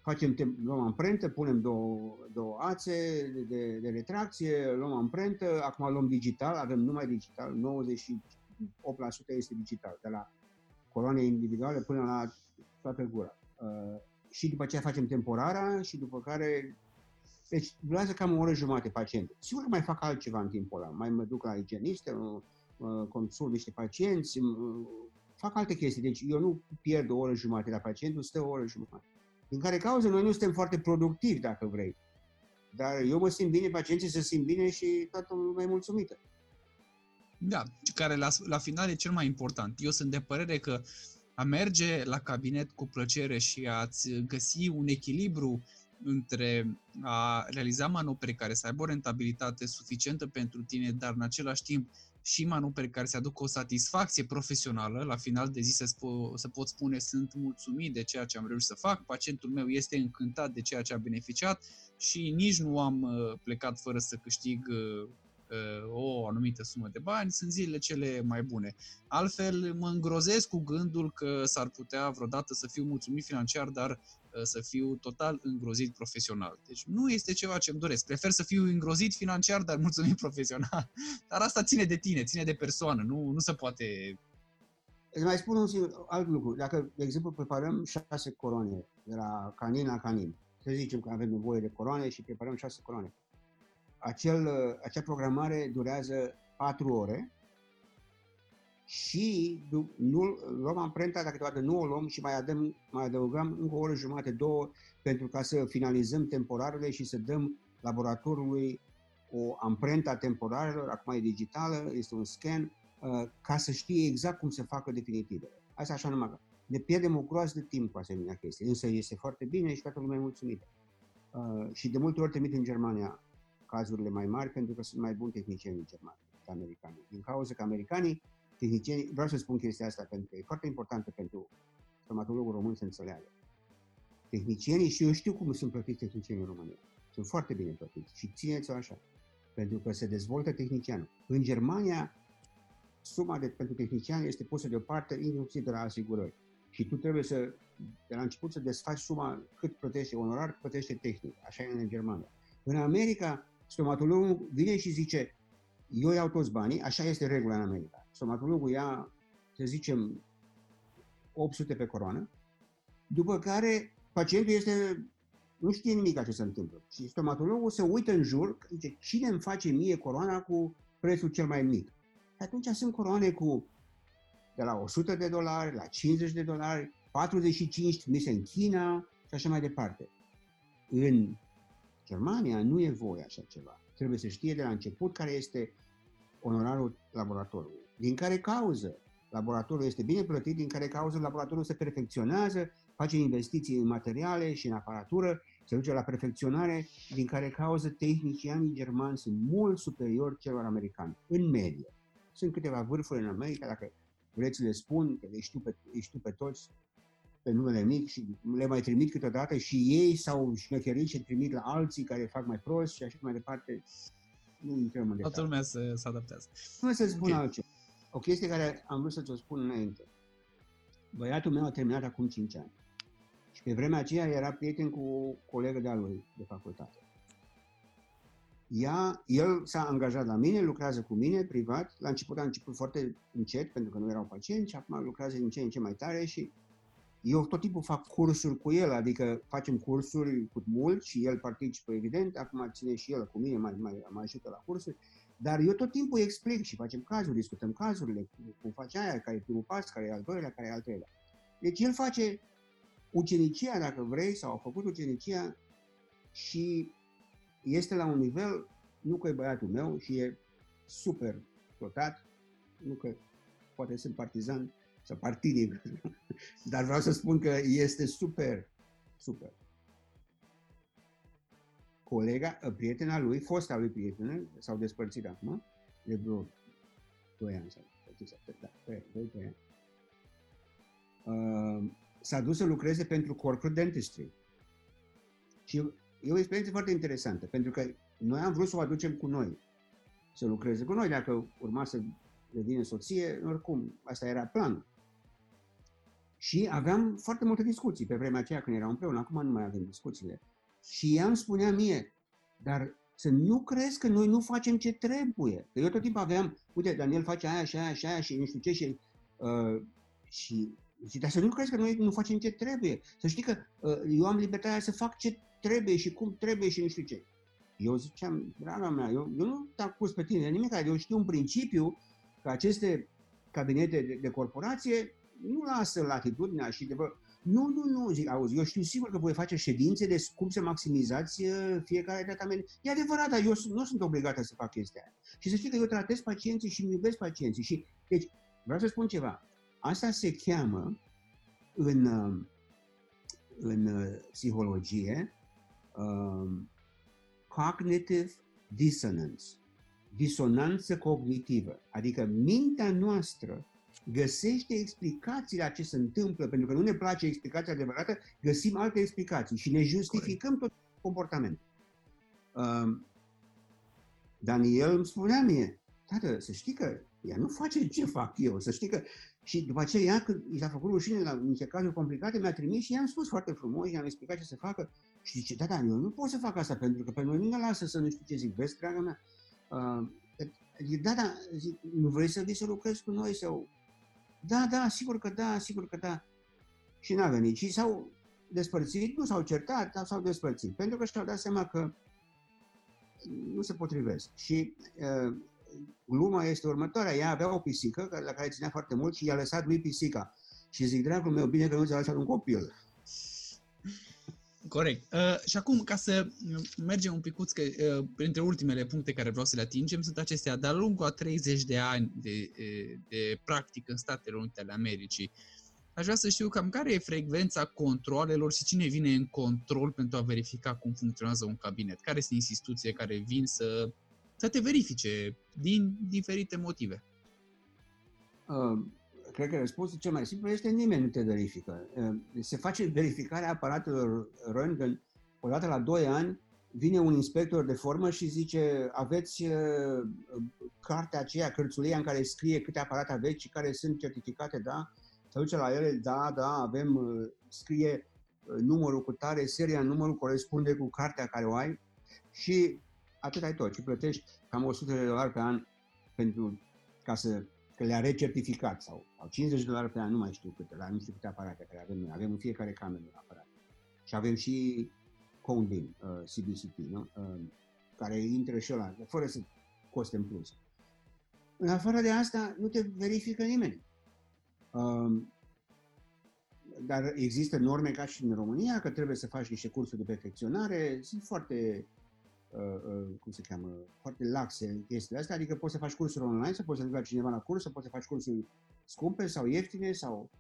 S3: facem, luăm amprentă, punem două, două ațe de, de, de retracție, luăm amprentă, acum luăm digital, avem numai digital, 90 8% este digital, de la coloane individuale până la toată gura. Uh, și după aceea facem temporara și după care... Deci durează cam o oră jumate pacientul. Sigur că mai fac altceva în timpul ăla. Mai mă duc la igieniste, consult niște pacienți, fac alte chestii. Deci eu nu pierd o oră jumate la pacientul, stă o oră jumate. Din care cauză noi nu suntem foarte productivi, dacă vrei. Dar eu mă simt bine, pacienții se simt bine și toată lumea e mulțumită.
S2: Da, care la, la final e cel mai important. Eu sunt de părere că a merge la cabinet cu plăcere și a-ți găsi un echilibru între a realiza manopere care să aibă o rentabilitate suficientă pentru tine, dar în același timp și manopere care să aducă o satisfacție profesională, la final de zi să, spo- să pot spune sunt mulțumit de ceea ce am reușit să fac, pacientul meu este încântat de ceea ce a beneficiat și nici nu am uh, plecat fără să câștig uh, Uh, o anumită sumă de bani, sunt zilele cele mai bune. Altfel, mă îngrozesc cu gândul că s-ar putea vreodată să fiu mulțumit financiar, dar uh, să fiu total îngrozit profesional. Deci nu este ceva ce îmi doresc. Prefer să fiu îngrozit financiar, dar mulțumit profesional. Dar asta ține de tine, ține de persoană, nu, nu se poate...
S3: Îți mai spun un singur, alt lucru. Dacă, de exemplu, preparăm șase coroane de la canin la canin, să zicem că avem nevoie de coroane și preparăm șase coroane acel, acea programare durează 4 ore și nu, luăm amprenta, dacă toată nu o luăm și mai, adăm, mai adăugăm încă o oră jumate, două, pentru ca să finalizăm temporarele și să dăm laboratorului o amprentă a temporarelor, acum e digitală, este un scan, uh, ca să știe exact cum se facă definitivele. Asta așa numai ne pierdem o groază de timp cu asemenea chestii, însă este foarte bine și toată lumea e mulțumită. Uh, și de multe ori trimit în Germania cazurile mai mari pentru că sunt mai buni tehnicieni în Germania ca americanii. Din cauza că americanii, tehnicieni, vreau să spun chestia asta pentru că e foarte importantă pentru stomatologul român să înțeleagă. Tehnicienii, și eu știu cum sunt plătiți tehnicienii în România, sunt foarte bine plătiți și țineți-o așa, pentru că se dezvoltă tehnicianul. În Germania, suma de, pentru tehnician este pusă deoparte inclusiv de la asigurări. Și tu trebuie să, de la început, să desfaci suma cât plătește onorar, cât plătește tehnic. Așa e în Germania. În America, stomatologul vine și zice, eu iau toți banii, așa este regula în America. Stomatologul ia, să zicem, 800 pe coroană, după care pacientul este, nu știe nimic ce se întâmplă. Și stomatologul se uită în jur, zice, cine îmi face mie coroana cu prețul cel mai mic? Atunci sunt coroane cu de la 100 de dolari, la 50 de dolari, 45 trimise în China și așa mai departe. În Germania nu e voie așa ceva. Trebuie să știe de la început care este onorarul laboratorului. Din care cauză laboratorul este bine plătit, din care cauză laboratorul se perfecționează, face investiții în materiale și în aparatură, se duce la perfecționare, din care cauză tehnicianii germani sunt mult superiori celor americani, în medie. Sunt câteva vârfuri în America, dacă vreți să le spun, că le știu pe, le știu pe toți, pe numele mic și le mai trimit câteodată și ei s-au șmecherit și trimit la alții care fac mai prost și așa mai departe. Nu intrăm în detalii.
S2: Toată lumea se, se adaptează.
S3: Nu să spun okay. altceva. O chestie care am vrut să ți-o spun înainte. Băiatul meu a terminat acum 5 ani. Și pe vremea aceea era prieten cu o colegă de-a lui de facultate. Ea, el s-a angajat la mine, lucrează cu mine privat. La început a început foarte încet, pentru că nu erau pacienți, și acum lucrează din ce în ce mai tare și eu tot timpul fac cursuri cu el, adică facem cursuri cu mult și el participă evident, acum ține și el cu mine, mai, mai, mai ajută la cursuri, dar eu tot timpul îi explic și facem cazuri, discutăm cazurile, cum face aia, care e primul pas, care e al doilea, care e al treilea. Deci el face ucenicia, dacă vrei, sau a făcut ucenicia și este la un nivel, nu că e băiatul meu și e super dotat, nu că poate sunt partizan sau partinic, dar vreau să spun că este super, super. Colega, prietena lui, fosta lui prietenă, s-au despărțit acum, de vreo 2 ani sau da, 2, 2 ani. Uh, s-a dus să lucreze pentru corporate dentistry. Și e o experiență foarte interesantă, pentru că noi am vrut să o aducem cu noi, să lucreze cu noi, dacă urma să devină soție, oricum, asta era planul. Și aveam foarte multe discuții pe vremea aceea când eram împreună, acum nu mai avem discuțiile. Și ea îmi spunea mie, dar să nu crezi că noi nu facem ce trebuie. Că eu tot timpul aveam, uite, Daniel face aia și aia și aia și nu știu ce și, uh, și Zic, dar să nu crezi că noi nu facem ce trebuie. Să știi că uh, eu am libertatea să fac ce trebuie și cum trebuie și nu știu ce. Eu ziceam, draga mea, eu, eu nu te acuz pe tine de nimic, eu știu în principiu că aceste cabinete de, de corporație nu lasă latitudinea și de bă, nu, nu, nu, zic, auzi, eu știu sigur că voi face ședințe de cum să maximizați uh, fiecare tratament. E adevărat, dar eu nu sunt obligată să fac chestia aia. Și să știi că eu tratez pacienții și îmi iubesc pacienții. Și, deci, vreau să spun ceva. Asta se cheamă în, uh, în uh, psihologie um, cognitive dissonance, disonanță cognitivă, adică mintea noastră găsește explicații la ce se întâmplă, pentru că nu ne place explicația adevărată, găsim alte explicații și ne justificăm Corect. tot comportamentul. Um, Daniel îmi spunea mie, tată, să știi că ea nu face ce fac eu, să știi că și după aceea, ea, când i s-a făcut rușine la niște cazuri complicate, mi-a trimis și i-am spus foarte frumos, i-am explicat ce să facă. Și zice, da, da, eu nu pot să fac asta, pentru că pe noi nu ne lasă să nu știu ce zic. Vezi, dragă mea, uh, zic, da, da, zic, nu vrei să vii să lucrezi cu noi sau... Da, da, sigur că da, sigur că da. Și n-a venit. Și s-au despărțit, nu s-au certat, dar s-au despărțit. Pentru că și-au dat seama că nu se potrivesc. Și uh, gluma este următoarea. Ea avea o pisică la care ținea foarte mult și i-a lăsat lui pisica. Și zic, dragul meu, bine că nu ți-a lăsat un copil.
S2: Corect. Uh, și acum, ca să mergem un picuț, că uh, printre ultimele puncte care vreau să le atingem sunt acestea. De-a lungul a 30 de ani de, de, de practică în Statele Unite ale Americii, aș vrea să știu cam care e frecvența controlelor și cine vine în control pentru a verifica cum funcționează un cabinet. Care sunt instituții care vin să, să te verifice din diferite motive.
S3: Uh, cred că răspunsul cel mai simplu este nimeni nu te verifică. Uh, se face verificarea aparatelor röntgen odată la 2 ani, vine un inspector de formă și zice aveți uh, cartea aceea, cărțulia în care scrie câte aparate aveți și care sunt certificate, da? Se duce la ele, da, da, avem, uh, scrie uh, numărul cu tare, seria, numărul corespunde cu cartea care o ai și atât ai tot. Și plătești cam 100 de dolari pe an pentru ca să că le-a recertificat sau, sau 50 de dolari pe an, nu mai știu câte, la nu știu câte aparate care avem noi. Avem în fiecare cameră un aparat. Și avem și Convin, uh, CBCT, nu? Uh, care intră și ăla, fără să coste în plus. În afară de asta, nu te verifică nimeni. Uh, dar există norme ca și în România, că trebuie să faci niște cursuri de perfecționare, sunt foarte, uh, uh, cum se cheamă, foarte laxe chestiile astea, adică poți să faci cursuri online, să poți să duci cineva la curs, să poți să faci cursuri scumpe sau ieftine, sau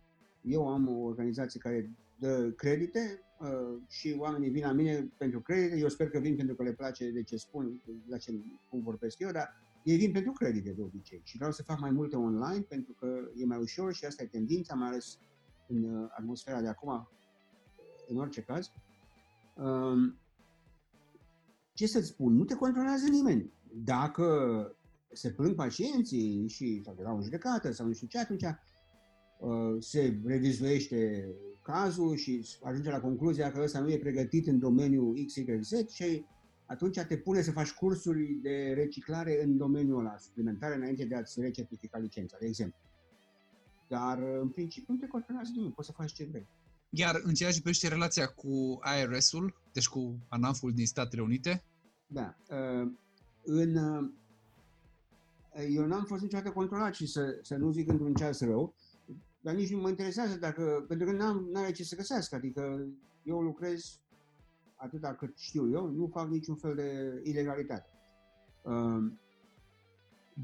S3: eu am o organizație care dă credite uh, și oamenii vin la mine pentru credite. Eu sper că vin pentru că le place de ce spun, la ce cum vorbesc eu, dar ei vin pentru credite de obicei. Și vreau să fac mai multe online pentru că e mai ușor și asta e tendința, mai ales în uh, atmosfera de acum, în orice caz. Uh, ce să-ți spun? Nu te controlează nimeni. Dacă se plâng pacienții și sau de la o judecată sau nu știu ce, atunci uh, se revizuiește cazul și ajunge la concluzia că ăsta nu e pregătit în domeniul XYZ și atunci te pune să faci cursuri de reciclare în domeniul ăla, suplimentare, înainte de a-ți recertifica licența, de exemplu. Dar, în principiu, nu te controlează nimeni, poți să faci ce vrei.
S2: Iar în ceea ce privește relația cu IRS-ul, deci cu ANAF-ul din Statele Unite?
S3: Da. Uh, în, uh, eu n-am fost niciodată controlat și să, să nu zic într-un ceas rău, dar nici nu mă interesează dacă, pentru că n-am, n-are ce să găsească, adică eu lucrez atâta cât știu eu, nu fac niciun fel de ilegalitate. Um,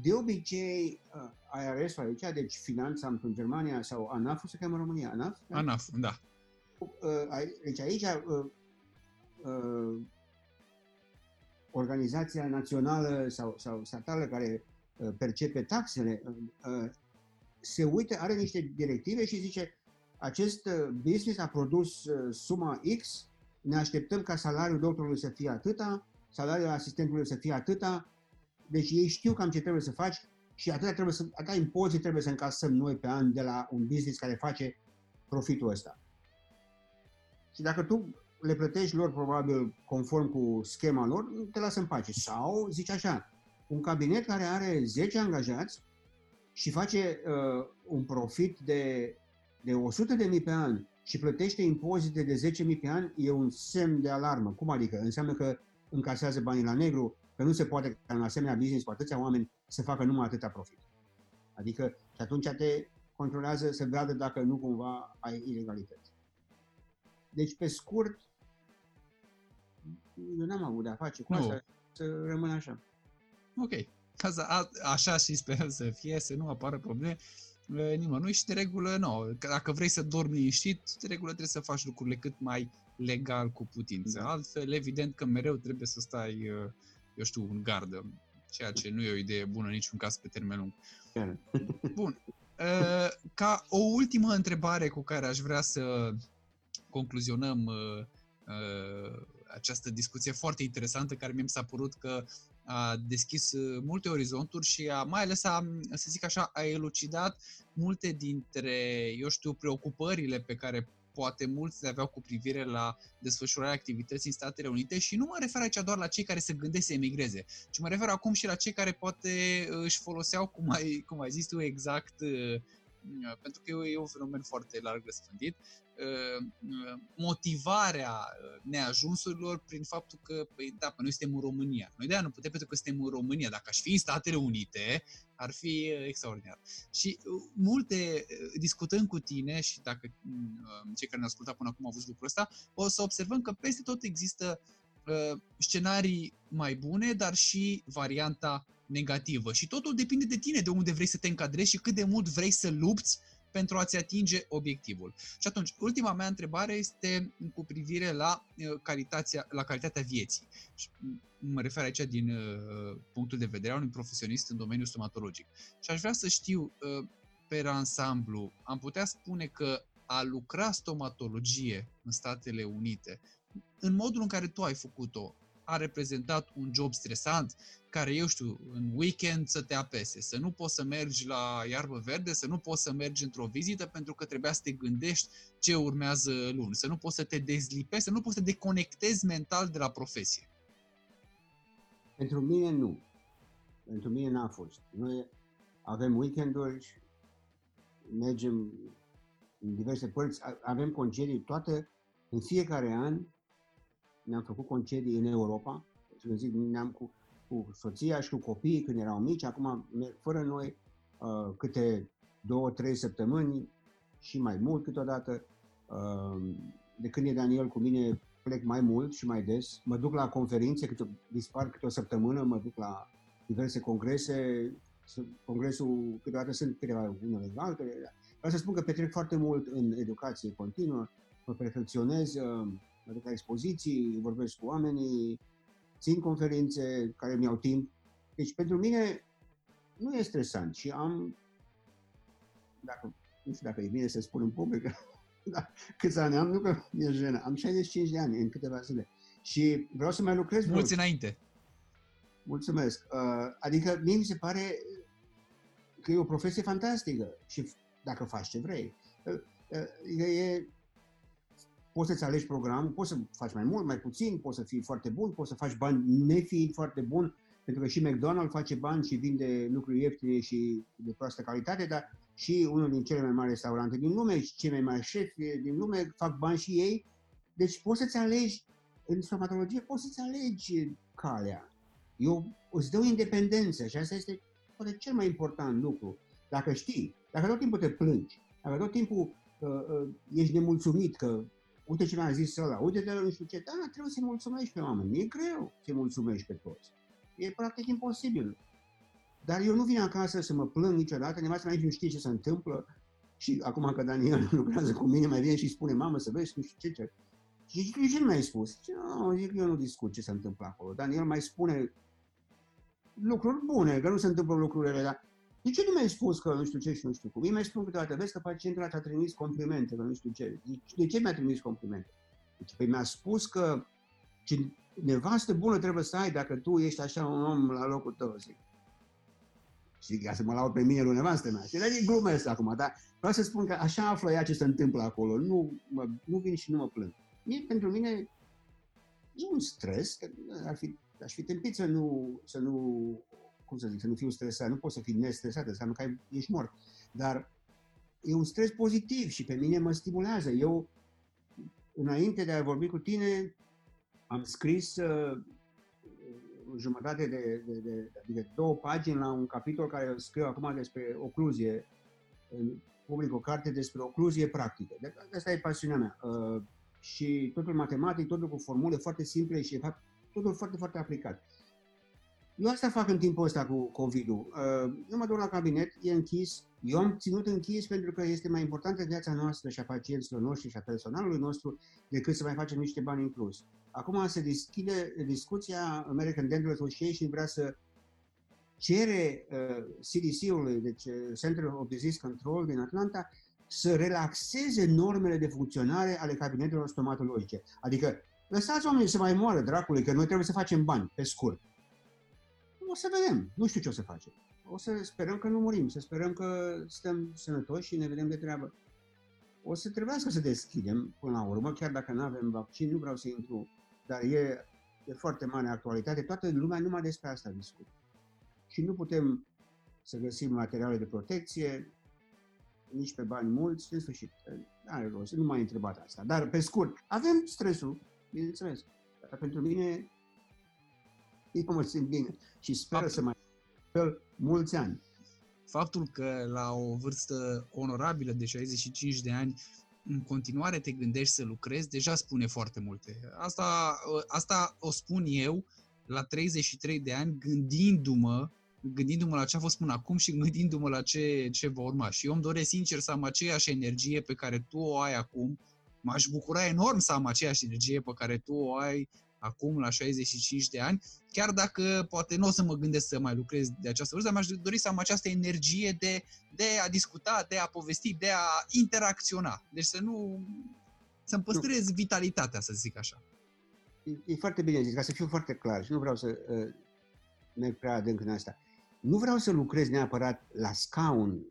S3: de obicei, uh, IRS-ul aici, deci finanța în Germania sau ANAF, se cheamă în România, ANAF?
S2: Da? ANAF, da.
S3: Uh, deci aici uh, organizația națională sau, sau statală care percepe taxele se uită, are niște directive și zice acest uh, business a produs uh, suma X, ne așteptăm ca salariul doctorului să fie atâta, salariul asistentului să fie atâta, deci ei știu cam ce trebuie să faci și atâta, trebuie să, atâta impozit trebuie să încasăm noi pe an de la un business care face profitul ăsta. Și dacă tu le plătești lor probabil conform cu schema lor, te lasă în pace. Sau, zici așa, un cabinet care are 10 angajați și face uh, un profit de, de 100 de mii pe an și plătește impozite de 10 mii pe an, e un semn de alarmă. Cum adică? Înseamnă că încasează banii la negru, că nu se poate ca în asemenea business cu atâția oameni să facă numai atâta profit. Adică și atunci te controlează să vadă dacă nu cumva ai ilegalități. Deci, pe scurt, eu n-am avut de-a face cu no. asta, să rămână așa.
S2: Ok. Asta, a, așa și sperăm să fie, să nu apară probleme nimănui și de regulă, nu. Că dacă vrei să dormi liniștit, de regulă trebuie să faci lucrurile cât mai legal cu putință. Da. Altfel, evident că mereu trebuie să stai, eu știu, în gardă, ceea ce nu e o idee bună niciun caz pe termen lung. Bun. Ca o ultimă întrebare cu care aș vrea să concluzionăm această discuție foarte interesantă care mi s-a părut că a deschis uh, multe orizonturi și a, mai ales a, să zic așa, a elucidat multe dintre, eu știu, preocupările pe care poate mulți le aveau cu privire la desfășurarea activității în Statele Unite și nu mă refer aici doar la cei care se gândesc să emigreze, ci mă refer acum și la cei care poate își foloseau, cum ai, cum ai zis tu, exact uh, pentru că e un fenomen foarte larg răspândit, uh, uh, motivarea uh, neajunsurilor prin faptul că, păi, da, noi suntem în România. Noi de nu putem pentru că suntem în România. Dacă aș fi în Statele Unite, ar fi extraordinar. Și multe, discutând cu tine și dacă cei care ne ascultat până acum au văzut lucrul ăsta, o să observăm că peste tot există scenarii mai bune, dar și varianta negativă. Și totul depinde de tine, de unde vrei să te încadrezi și cât de mult vrei să lupți pentru a-ți atinge obiectivul. Și atunci, ultima mea întrebare este cu privire la, uh, calitatea, la calitatea vieții. Și mă refer aici din uh, punctul de vedere a unui profesionist în domeniul stomatologic. Și aș vrea să știu, uh, pe ansamblu, am putea spune că a lucra stomatologie în Statele Unite, în modul în care tu ai făcut-o, a reprezentat un job stresant, care, eu știu, în weekend să te apese, să nu poți să mergi la iarbă verde, să nu poți să mergi într-o vizită pentru că trebuia să te gândești ce urmează luni, să nu poți să te dezlipești, să nu poți să te deconectezi mental de la profesie.
S3: Pentru mine nu. Pentru mine n-a fost. Noi avem weekenduri, mergem în diverse părți, avem concedii toate, în fiecare an ne-am făcut concedii în Europa, să zic, ne-am cu, cu soția și cu copiii când erau mici, acum fără noi uh, câte două, trei săptămâni și mai mult câteodată. Uh, de când e Daniel cu mine plec mai mult și mai des. Mă duc la conferințe, câte, dispar câte o săptămână, mă duc la diverse congrese, congresul câteodată sunt câteva unele altele. Vreau să spun că petrec foarte mult în educație continuă, mă perfecționez, uh, mă duc la expoziții, vorbesc cu oamenii, țin conferințe care mi-au timp. Deci pentru mine nu e stresant și am, dacă, nu știu dacă e bine să spun în public, dar câți ani am, nu că mi-e jenă, am 65 de ani în câteva zile și vreau să mai lucrez.
S2: Mulți înainte!
S3: Mulțumesc! Uh, adică mie mi se pare că e o profesie fantastică și dacă faci ce vrei. Uh, uh, e, poți să-ți alegi programul, poți să faci mai mult, mai puțin, poți să fii foarte bun, poți să faci bani nefiind foarte bun, pentru că și McDonald's face bani și vinde lucruri ieftine și de proastă calitate, dar și unul din cele mai mari restaurante din lume și cei mai mari șefi din lume fac bani și ei. Deci poți să-ți alegi, în stomatologie poți să-ți alegi calea. Eu îți dau independență și asta este poate cel mai important lucru. Dacă știi, dacă tot timpul te plângi, dacă tot timpul uh, uh, ești nemulțumit că uite ce mi-a zis ăla, uite de nu știu ce, da, trebuie să-i mulțumești pe oameni, e greu să-i mulțumești pe toți. E practic imposibil. Dar eu nu vin acasă să mă plâng niciodată, nevastă mea nici nu știe ce se întâmplă. Și acum că Daniel lucrează cu mine, mai vine și spune, mamă, să vezi, nu știu ce, ce. Și zic, ce nu mi-ai spus? Zice, nu, zic, eu nu discut ce se întâmplă acolo. Daniel mai spune lucruri bune, că nu se întâmplă lucrurile, dar de ce nu mi-ai spus că nu știu ce și nu știu cum? Mie mi-ai spus câteodată, vezi că pacientul ăla ți-a trimis complimente, că nu știu ce. De ce mi-a trimis complimente? Deci, păi mi-a spus că ce nevastă bună trebuie să ai dacă tu ești așa un om la locul tău, zic. Și ca să mă laud pe mine lui nevastă mea. Și e glumesc acum, dar vreau să spun că așa află ea ce se întâmplă acolo. Nu, mă, nu vin și nu mă plâng. Mie, pentru mine, e un stres, că ar fi, aș fi tempit să nu, să nu cum să zic, să nu fiu stresat. Nu poți să fii nestresat, înseamnă că ești mort. Dar e un stres pozitiv și pe mine mă stimulează. Eu, înainte de a vorbi cu tine, am scris uh, jumătate de, de, de, adică două pagini la un capitol care scriu acum despre ocluzie. Public o carte despre ocluzie practică. De, asta e pasiunea mea. Uh, și totul matematic, totul cu formule foarte simple și, de fapt, totul foarte, foarte aplicat. Eu asta fac în timpul ăsta cu COVID-ul. Uh, eu mă duc la cabinet, e închis. Eu am ținut închis pentru că este mai importantă viața noastră și a pacienților noștri și a personalului nostru decât să mai facem niște bani în plus. Acum se deschide discuția, American Dental Association vrea să cere uh, CDC-ului, deci uh, Center of Disease Control din Atlanta, să relaxeze normele de funcționare ale cabinetelor stomatologice. Adică lăsați oamenii să mai moară, dracului, că noi trebuie să facem bani, pe scurt. O să vedem. Nu știu ce o să facem. O să sperăm că nu murim, să sperăm că stăm sănătoși și ne vedem de treabă. O să trebuiască să deschidem până la urmă, chiar dacă nu avem vaccin, nu vreau să intru, dar e, e foarte mare actualitate. Toată lumea numai despre asta discută. Și nu putem să găsim materiale de protecție, nici pe bani mulți, în sfârșit. Are rost, nu m-ai întrebat asta. Dar, pe scurt, avem stresul, bineînțeles. Dar pentru mine eu mă simt bine și sper Faptul. să mai mulți ani.
S2: Faptul că la o vârstă onorabilă de 65 de ani în continuare te gândești să lucrezi, deja spune foarte multe. Asta, asta o spun eu la 33 de ani gândindu-mă gândindu-mă la ce a fost până acum și gândindu-mă la ce, ce va urma. Și eu îmi doresc sincer să am aceeași energie pe care tu o ai acum. M-aș bucura enorm să am aceeași energie pe care tu o ai acum la 65 de ani, chiar dacă poate nu o să mă gândesc să mai lucrez de această vârstă, dar mi-aș dori să am această energie de, de a discuta, de a povesti, de a interacționa. Deci să nu... să-mi păstrez vitalitatea, să zic așa.
S3: E, e foarte bine zis, ca să fiu foarte clar și nu vreau să uh, merg prea adânc în asta. Nu vreau să lucrez neapărat la scaun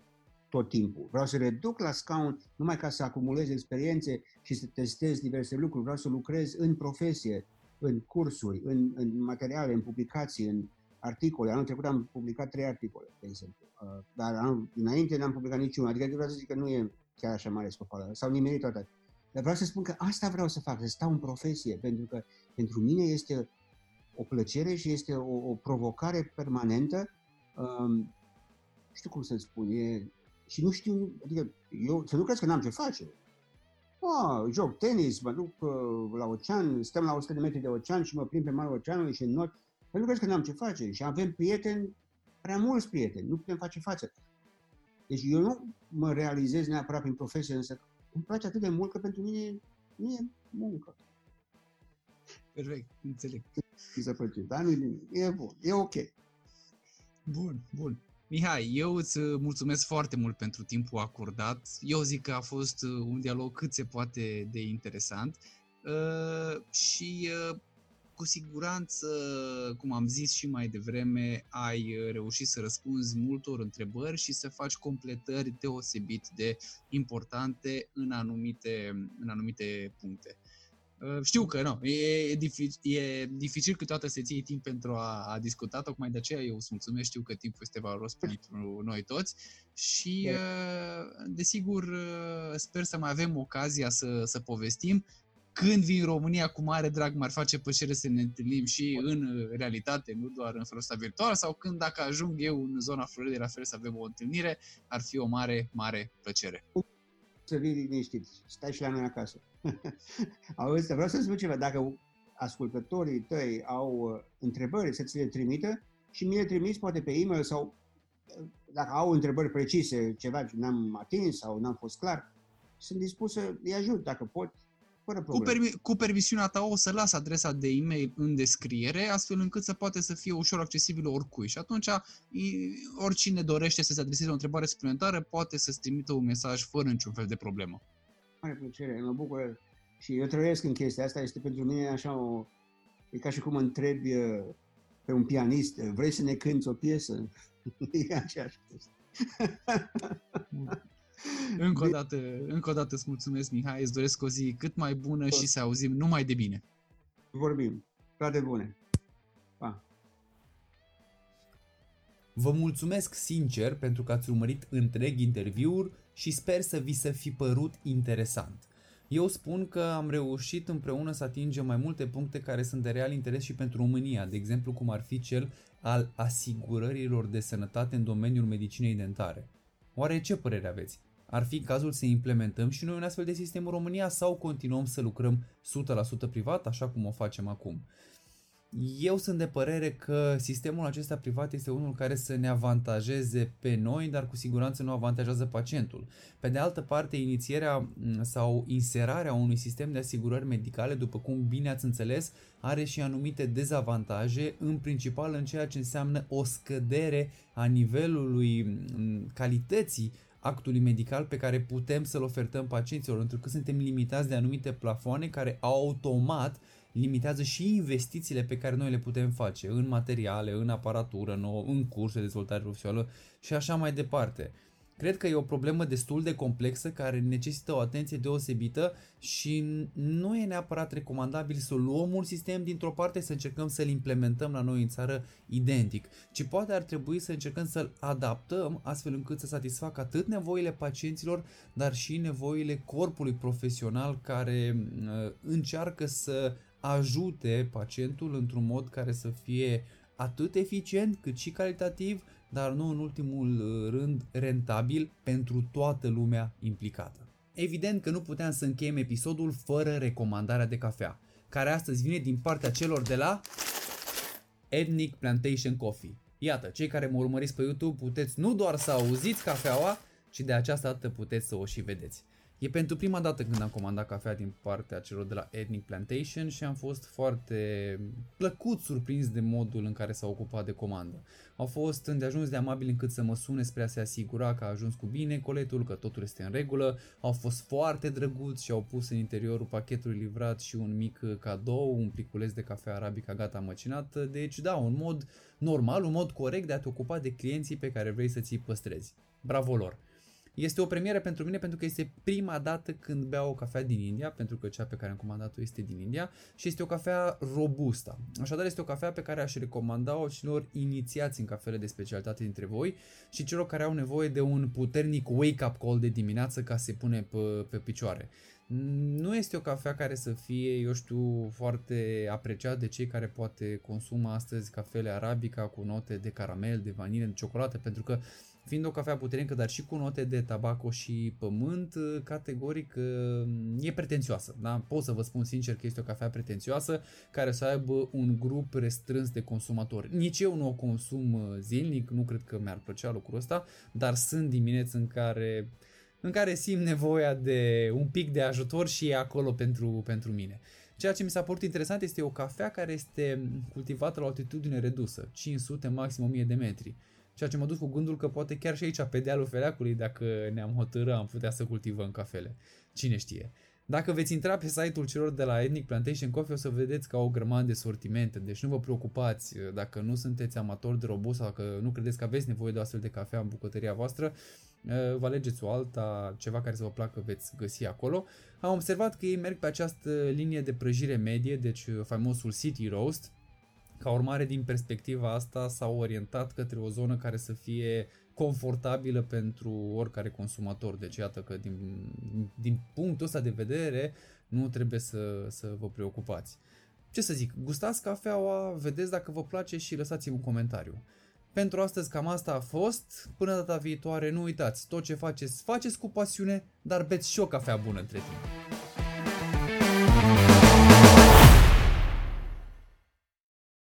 S3: tot timpul. Vreau să reduc la scaun numai ca să acumulez experiențe și să testez diverse lucruri. Vreau să lucrez în profesie, în cursuri, în, în materiale, în publicații, în articole. Anul trecut am publicat trei articole, de exemplu. Uh, dar anul, înainte n-am publicat niciunul. Adică vreau să zic că nu e chiar așa mare scopală. S-au nimerit toate. Dar vreau să spun că asta vreau să fac, să stau în profesie, pentru că pentru mine este o plăcere și este o, o provocare permanentă. Um, știu cum să spun, e, și nu știu, adică eu, să nu crezi că n-am ce face. Ah, joc tenis, mă duc uh, la ocean, stăm la 100 de metri de ocean și mă plimb pe malul oceanului și în not. Pentru că că n-am ce face și avem prieteni, prea mulți prieteni, nu putem face față. Deci eu nu mă realizez neapărat prin profesie, însă îmi place atât de mult că pentru mine nu e muncă.
S2: Perfect, înțeleg.
S3: Mi se face, dar nu e bun, e ok.
S2: Bun, bun. Mihai, eu îți mulțumesc foarte mult pentru timpul acordat. Eu zic că a fost uh, un dialog cât se poate de interesant uh, și uh, cu siguranță, cum am zis și mai devreme, ai reușit să răspunzi multor întrebări și să faci completări deosebit de importante în anumite, în anumite puncte. Uh, știu că nu, e, e, dificil, e dificil câteodată să ții timp pentru a, a discuta, tocmai de aceea eu îți mulțumesc, știu că timpul este valoros pentru noi toți și uh, desigur uh, sper să mai avem ocazia să, să povestim. Când vin România, cu mare drag m-ar face plăcere să ne întâlnim și în realitate, nu doar în felul ăsta virtual, sau când dacă ajung eu în zona Floridei, la fel să avem o întâlnire, ar fi o mare, mare plăcere.
S3: Să vii liniștit, stai și la noi acasă. Auzi, vreau să spun ceva, dacă ascultătorii tăi au uh, întrebări, să ți le trimită și mi le trimiți poate pe e-mail sau uh, dacă au întrebări precise, ceva ce n-am atins sau n-am fost clar, sunt dispus să îi ajut dacă pot, fără
S2: Cu, permi- cu permisiunea ta o să las adresa de e-mail în descriere, astfel încât să poate să fie ușor accesibilă oricui. Și atunci, oricine dorește să se adreseze o întrebare suplimentară, poate să-ți trimită un mesaj fără niciun fel de problemă
S3: mare plăcere, mă bucur și eu trăiesc în chestia asta, este pentru mine așa o... E ca și cum întrebi uh, pe un pianist, vrei să ne cânti o piesă? e aceeași chestie.
S2: încă o dată, încă o dată îți mulțumesc, Mihai, îți doresc o zi cât mai bună și să auzim numai de bine.
S3: Vorbim. Toate bune. Pa.
S1: Vă mulțumesc sincer pentru că ați urmărit întreg interviul și sper să vi se fi părut interesant. Eu spun că am reușit împreună să atingem mai multe puncte care sunt de real interes și pentru România, de exemplu cum ar fi cel al asigurărilor de sănătate în domeniul medicinei dentare. Oare ce părere aveți? Ar fi cazul să implementăm și noi un astfel de sistem în România sau continuăm să lucrăm 100% privat așa cum o facem acum? Eu sunt de părere că sistemul acesta privat este unul care să ne avantajeze pe noi, dar cu siguranță nu avantajează pacientul. Pe de altă parte, inițierea sau inserarea unui sistem de asigurări medicale, după cum bine ați înțeles, are și anumite dezavantaje, în principal în ceea ce înseamnă o scădere a nivelului calității actului medical pe care putem să-l ofertăm pacienților, pentru că suntem limitați de anumite plafoane care automat limitează și investițiile pe care noi le putem face în materiale, în aparatură nouă, în curse de dezvoltare profesională și așa mai departe. Cred că e o problemă destul de complexă care necesită o atenție deosebită și nu e neapărat recomandabil să luăm un sistem dintr-o parte să încercăm să-l implementăm la noi în țară identic, ci poate ar trebui să încercăm să-l adaptăm astfel încât să satisfacă atât nevoile pacienților, dar și nevoile corpului profesional care uh, încearcă să ajute pacientul într-un mod care să fie atât eficient cât și calitativ, dar nu în ultimul uh, rând rentabil pentru toată lumea implicată. Evident că nu puteam să încheiem episodul fără recomandarea de cafea, care astăzi vine din partea celor de la Ethnic Plantation Coffee.
S2: Iată, cei care mă urmăriți pe YouTube puteți nu doar să auziți cafeaua, ci de această dată puteți să o și vedeți. E pentru prima dată când am comandat cafea din partea celor de la Ethnic Plantation și am fost foarte plăcut surprins de modul în care s-au ocupat de comandă. Au fost îndeajuns de amabili încât să mă sune spre a se asigura că a ajuns cu bine coletul, că totul este în regulă. Au fost foarte drăguți și au pus în interiorul pachetului livrat și un mic cadou, un pliculeț de cafea arabica gata măcinată. Deci da, un mod normal, un mod corect de a te ocupa de clienții pe care vrei să ți-i păstrezi. Bravo lor! Este o premieră pentru mine pentru că este prima dată când beau o cafea din India, pentru că cea pe care am comandat-o este din India și este o cafea robusta. Așadar este o cafea pe care aș recomanda-o celor inițiați în cafele de specialitate dintre voi și celor care au nevoie de un puternic wake-up call de dimineață ca să se pune pe, pe picioare. Nu este o cafea care să fie, eu știu, foarte apreciat de cei care poate consumă astăzi cafele arabica cu note de caramel, de vanilie, de ciocolată, pentru că fiind o cafea puternică, dar și cu note de tabaco și pământ, categoric e pretențioasă. Da? Pot să vă spun sincer că este o cafea pretențioasă care să aibă un grup restrâns de consumatori. Nici eu nu o consum zilnic, nu cred că mi-ar plăcea lucrul ăsta, dar sunt dimineți în care în care simt nevoia de un pic de ajutor și e acolo pentru, pentru mine. Ceea ce mi s-a părut interesant este o cafea care este cultivată la o altitudine redusă, 500, maxim 1000 de metri. Ceea ce mă duc cu gândul că poate chiar și aici, pe dealul Feleacului, dacă ne-am hotărât, am putea să cultivăm cafele. Cine știe. Dacă veți intra pe site-ul celor de la Ethnic Plantation Coffee, o să vedeți că au o grămadă de sortimente, deci nu vă preocupați dacă nu sunteți amatori de robust sau dacă nu credeți că aveți nevoie de o astfel de cafea în bucătăria voastră, Eh, vă alegeți o alta, ceva care să vă placă veți găsi acolo. Am observat că ei merg pe această linie de prăjire medie, deci eh, faimosul City Roast. Ca urmare, din perspectiva asta, s-au orientat către o zonă care să fie confortabilă pentru oricare consumator. Deci iată că din, din punctul ăsta de vedere nu trebuie să, să vă preocupați. Ce să zic, gustați cafeaua, vedeți dacă vă place și lăsați-mi un comentariu. Pentru astăzi cam asta a fost. Până data viitoare, nu uitați, tot ce faceți, faceți cu pasiune, dar beți și o cafea bună între timp.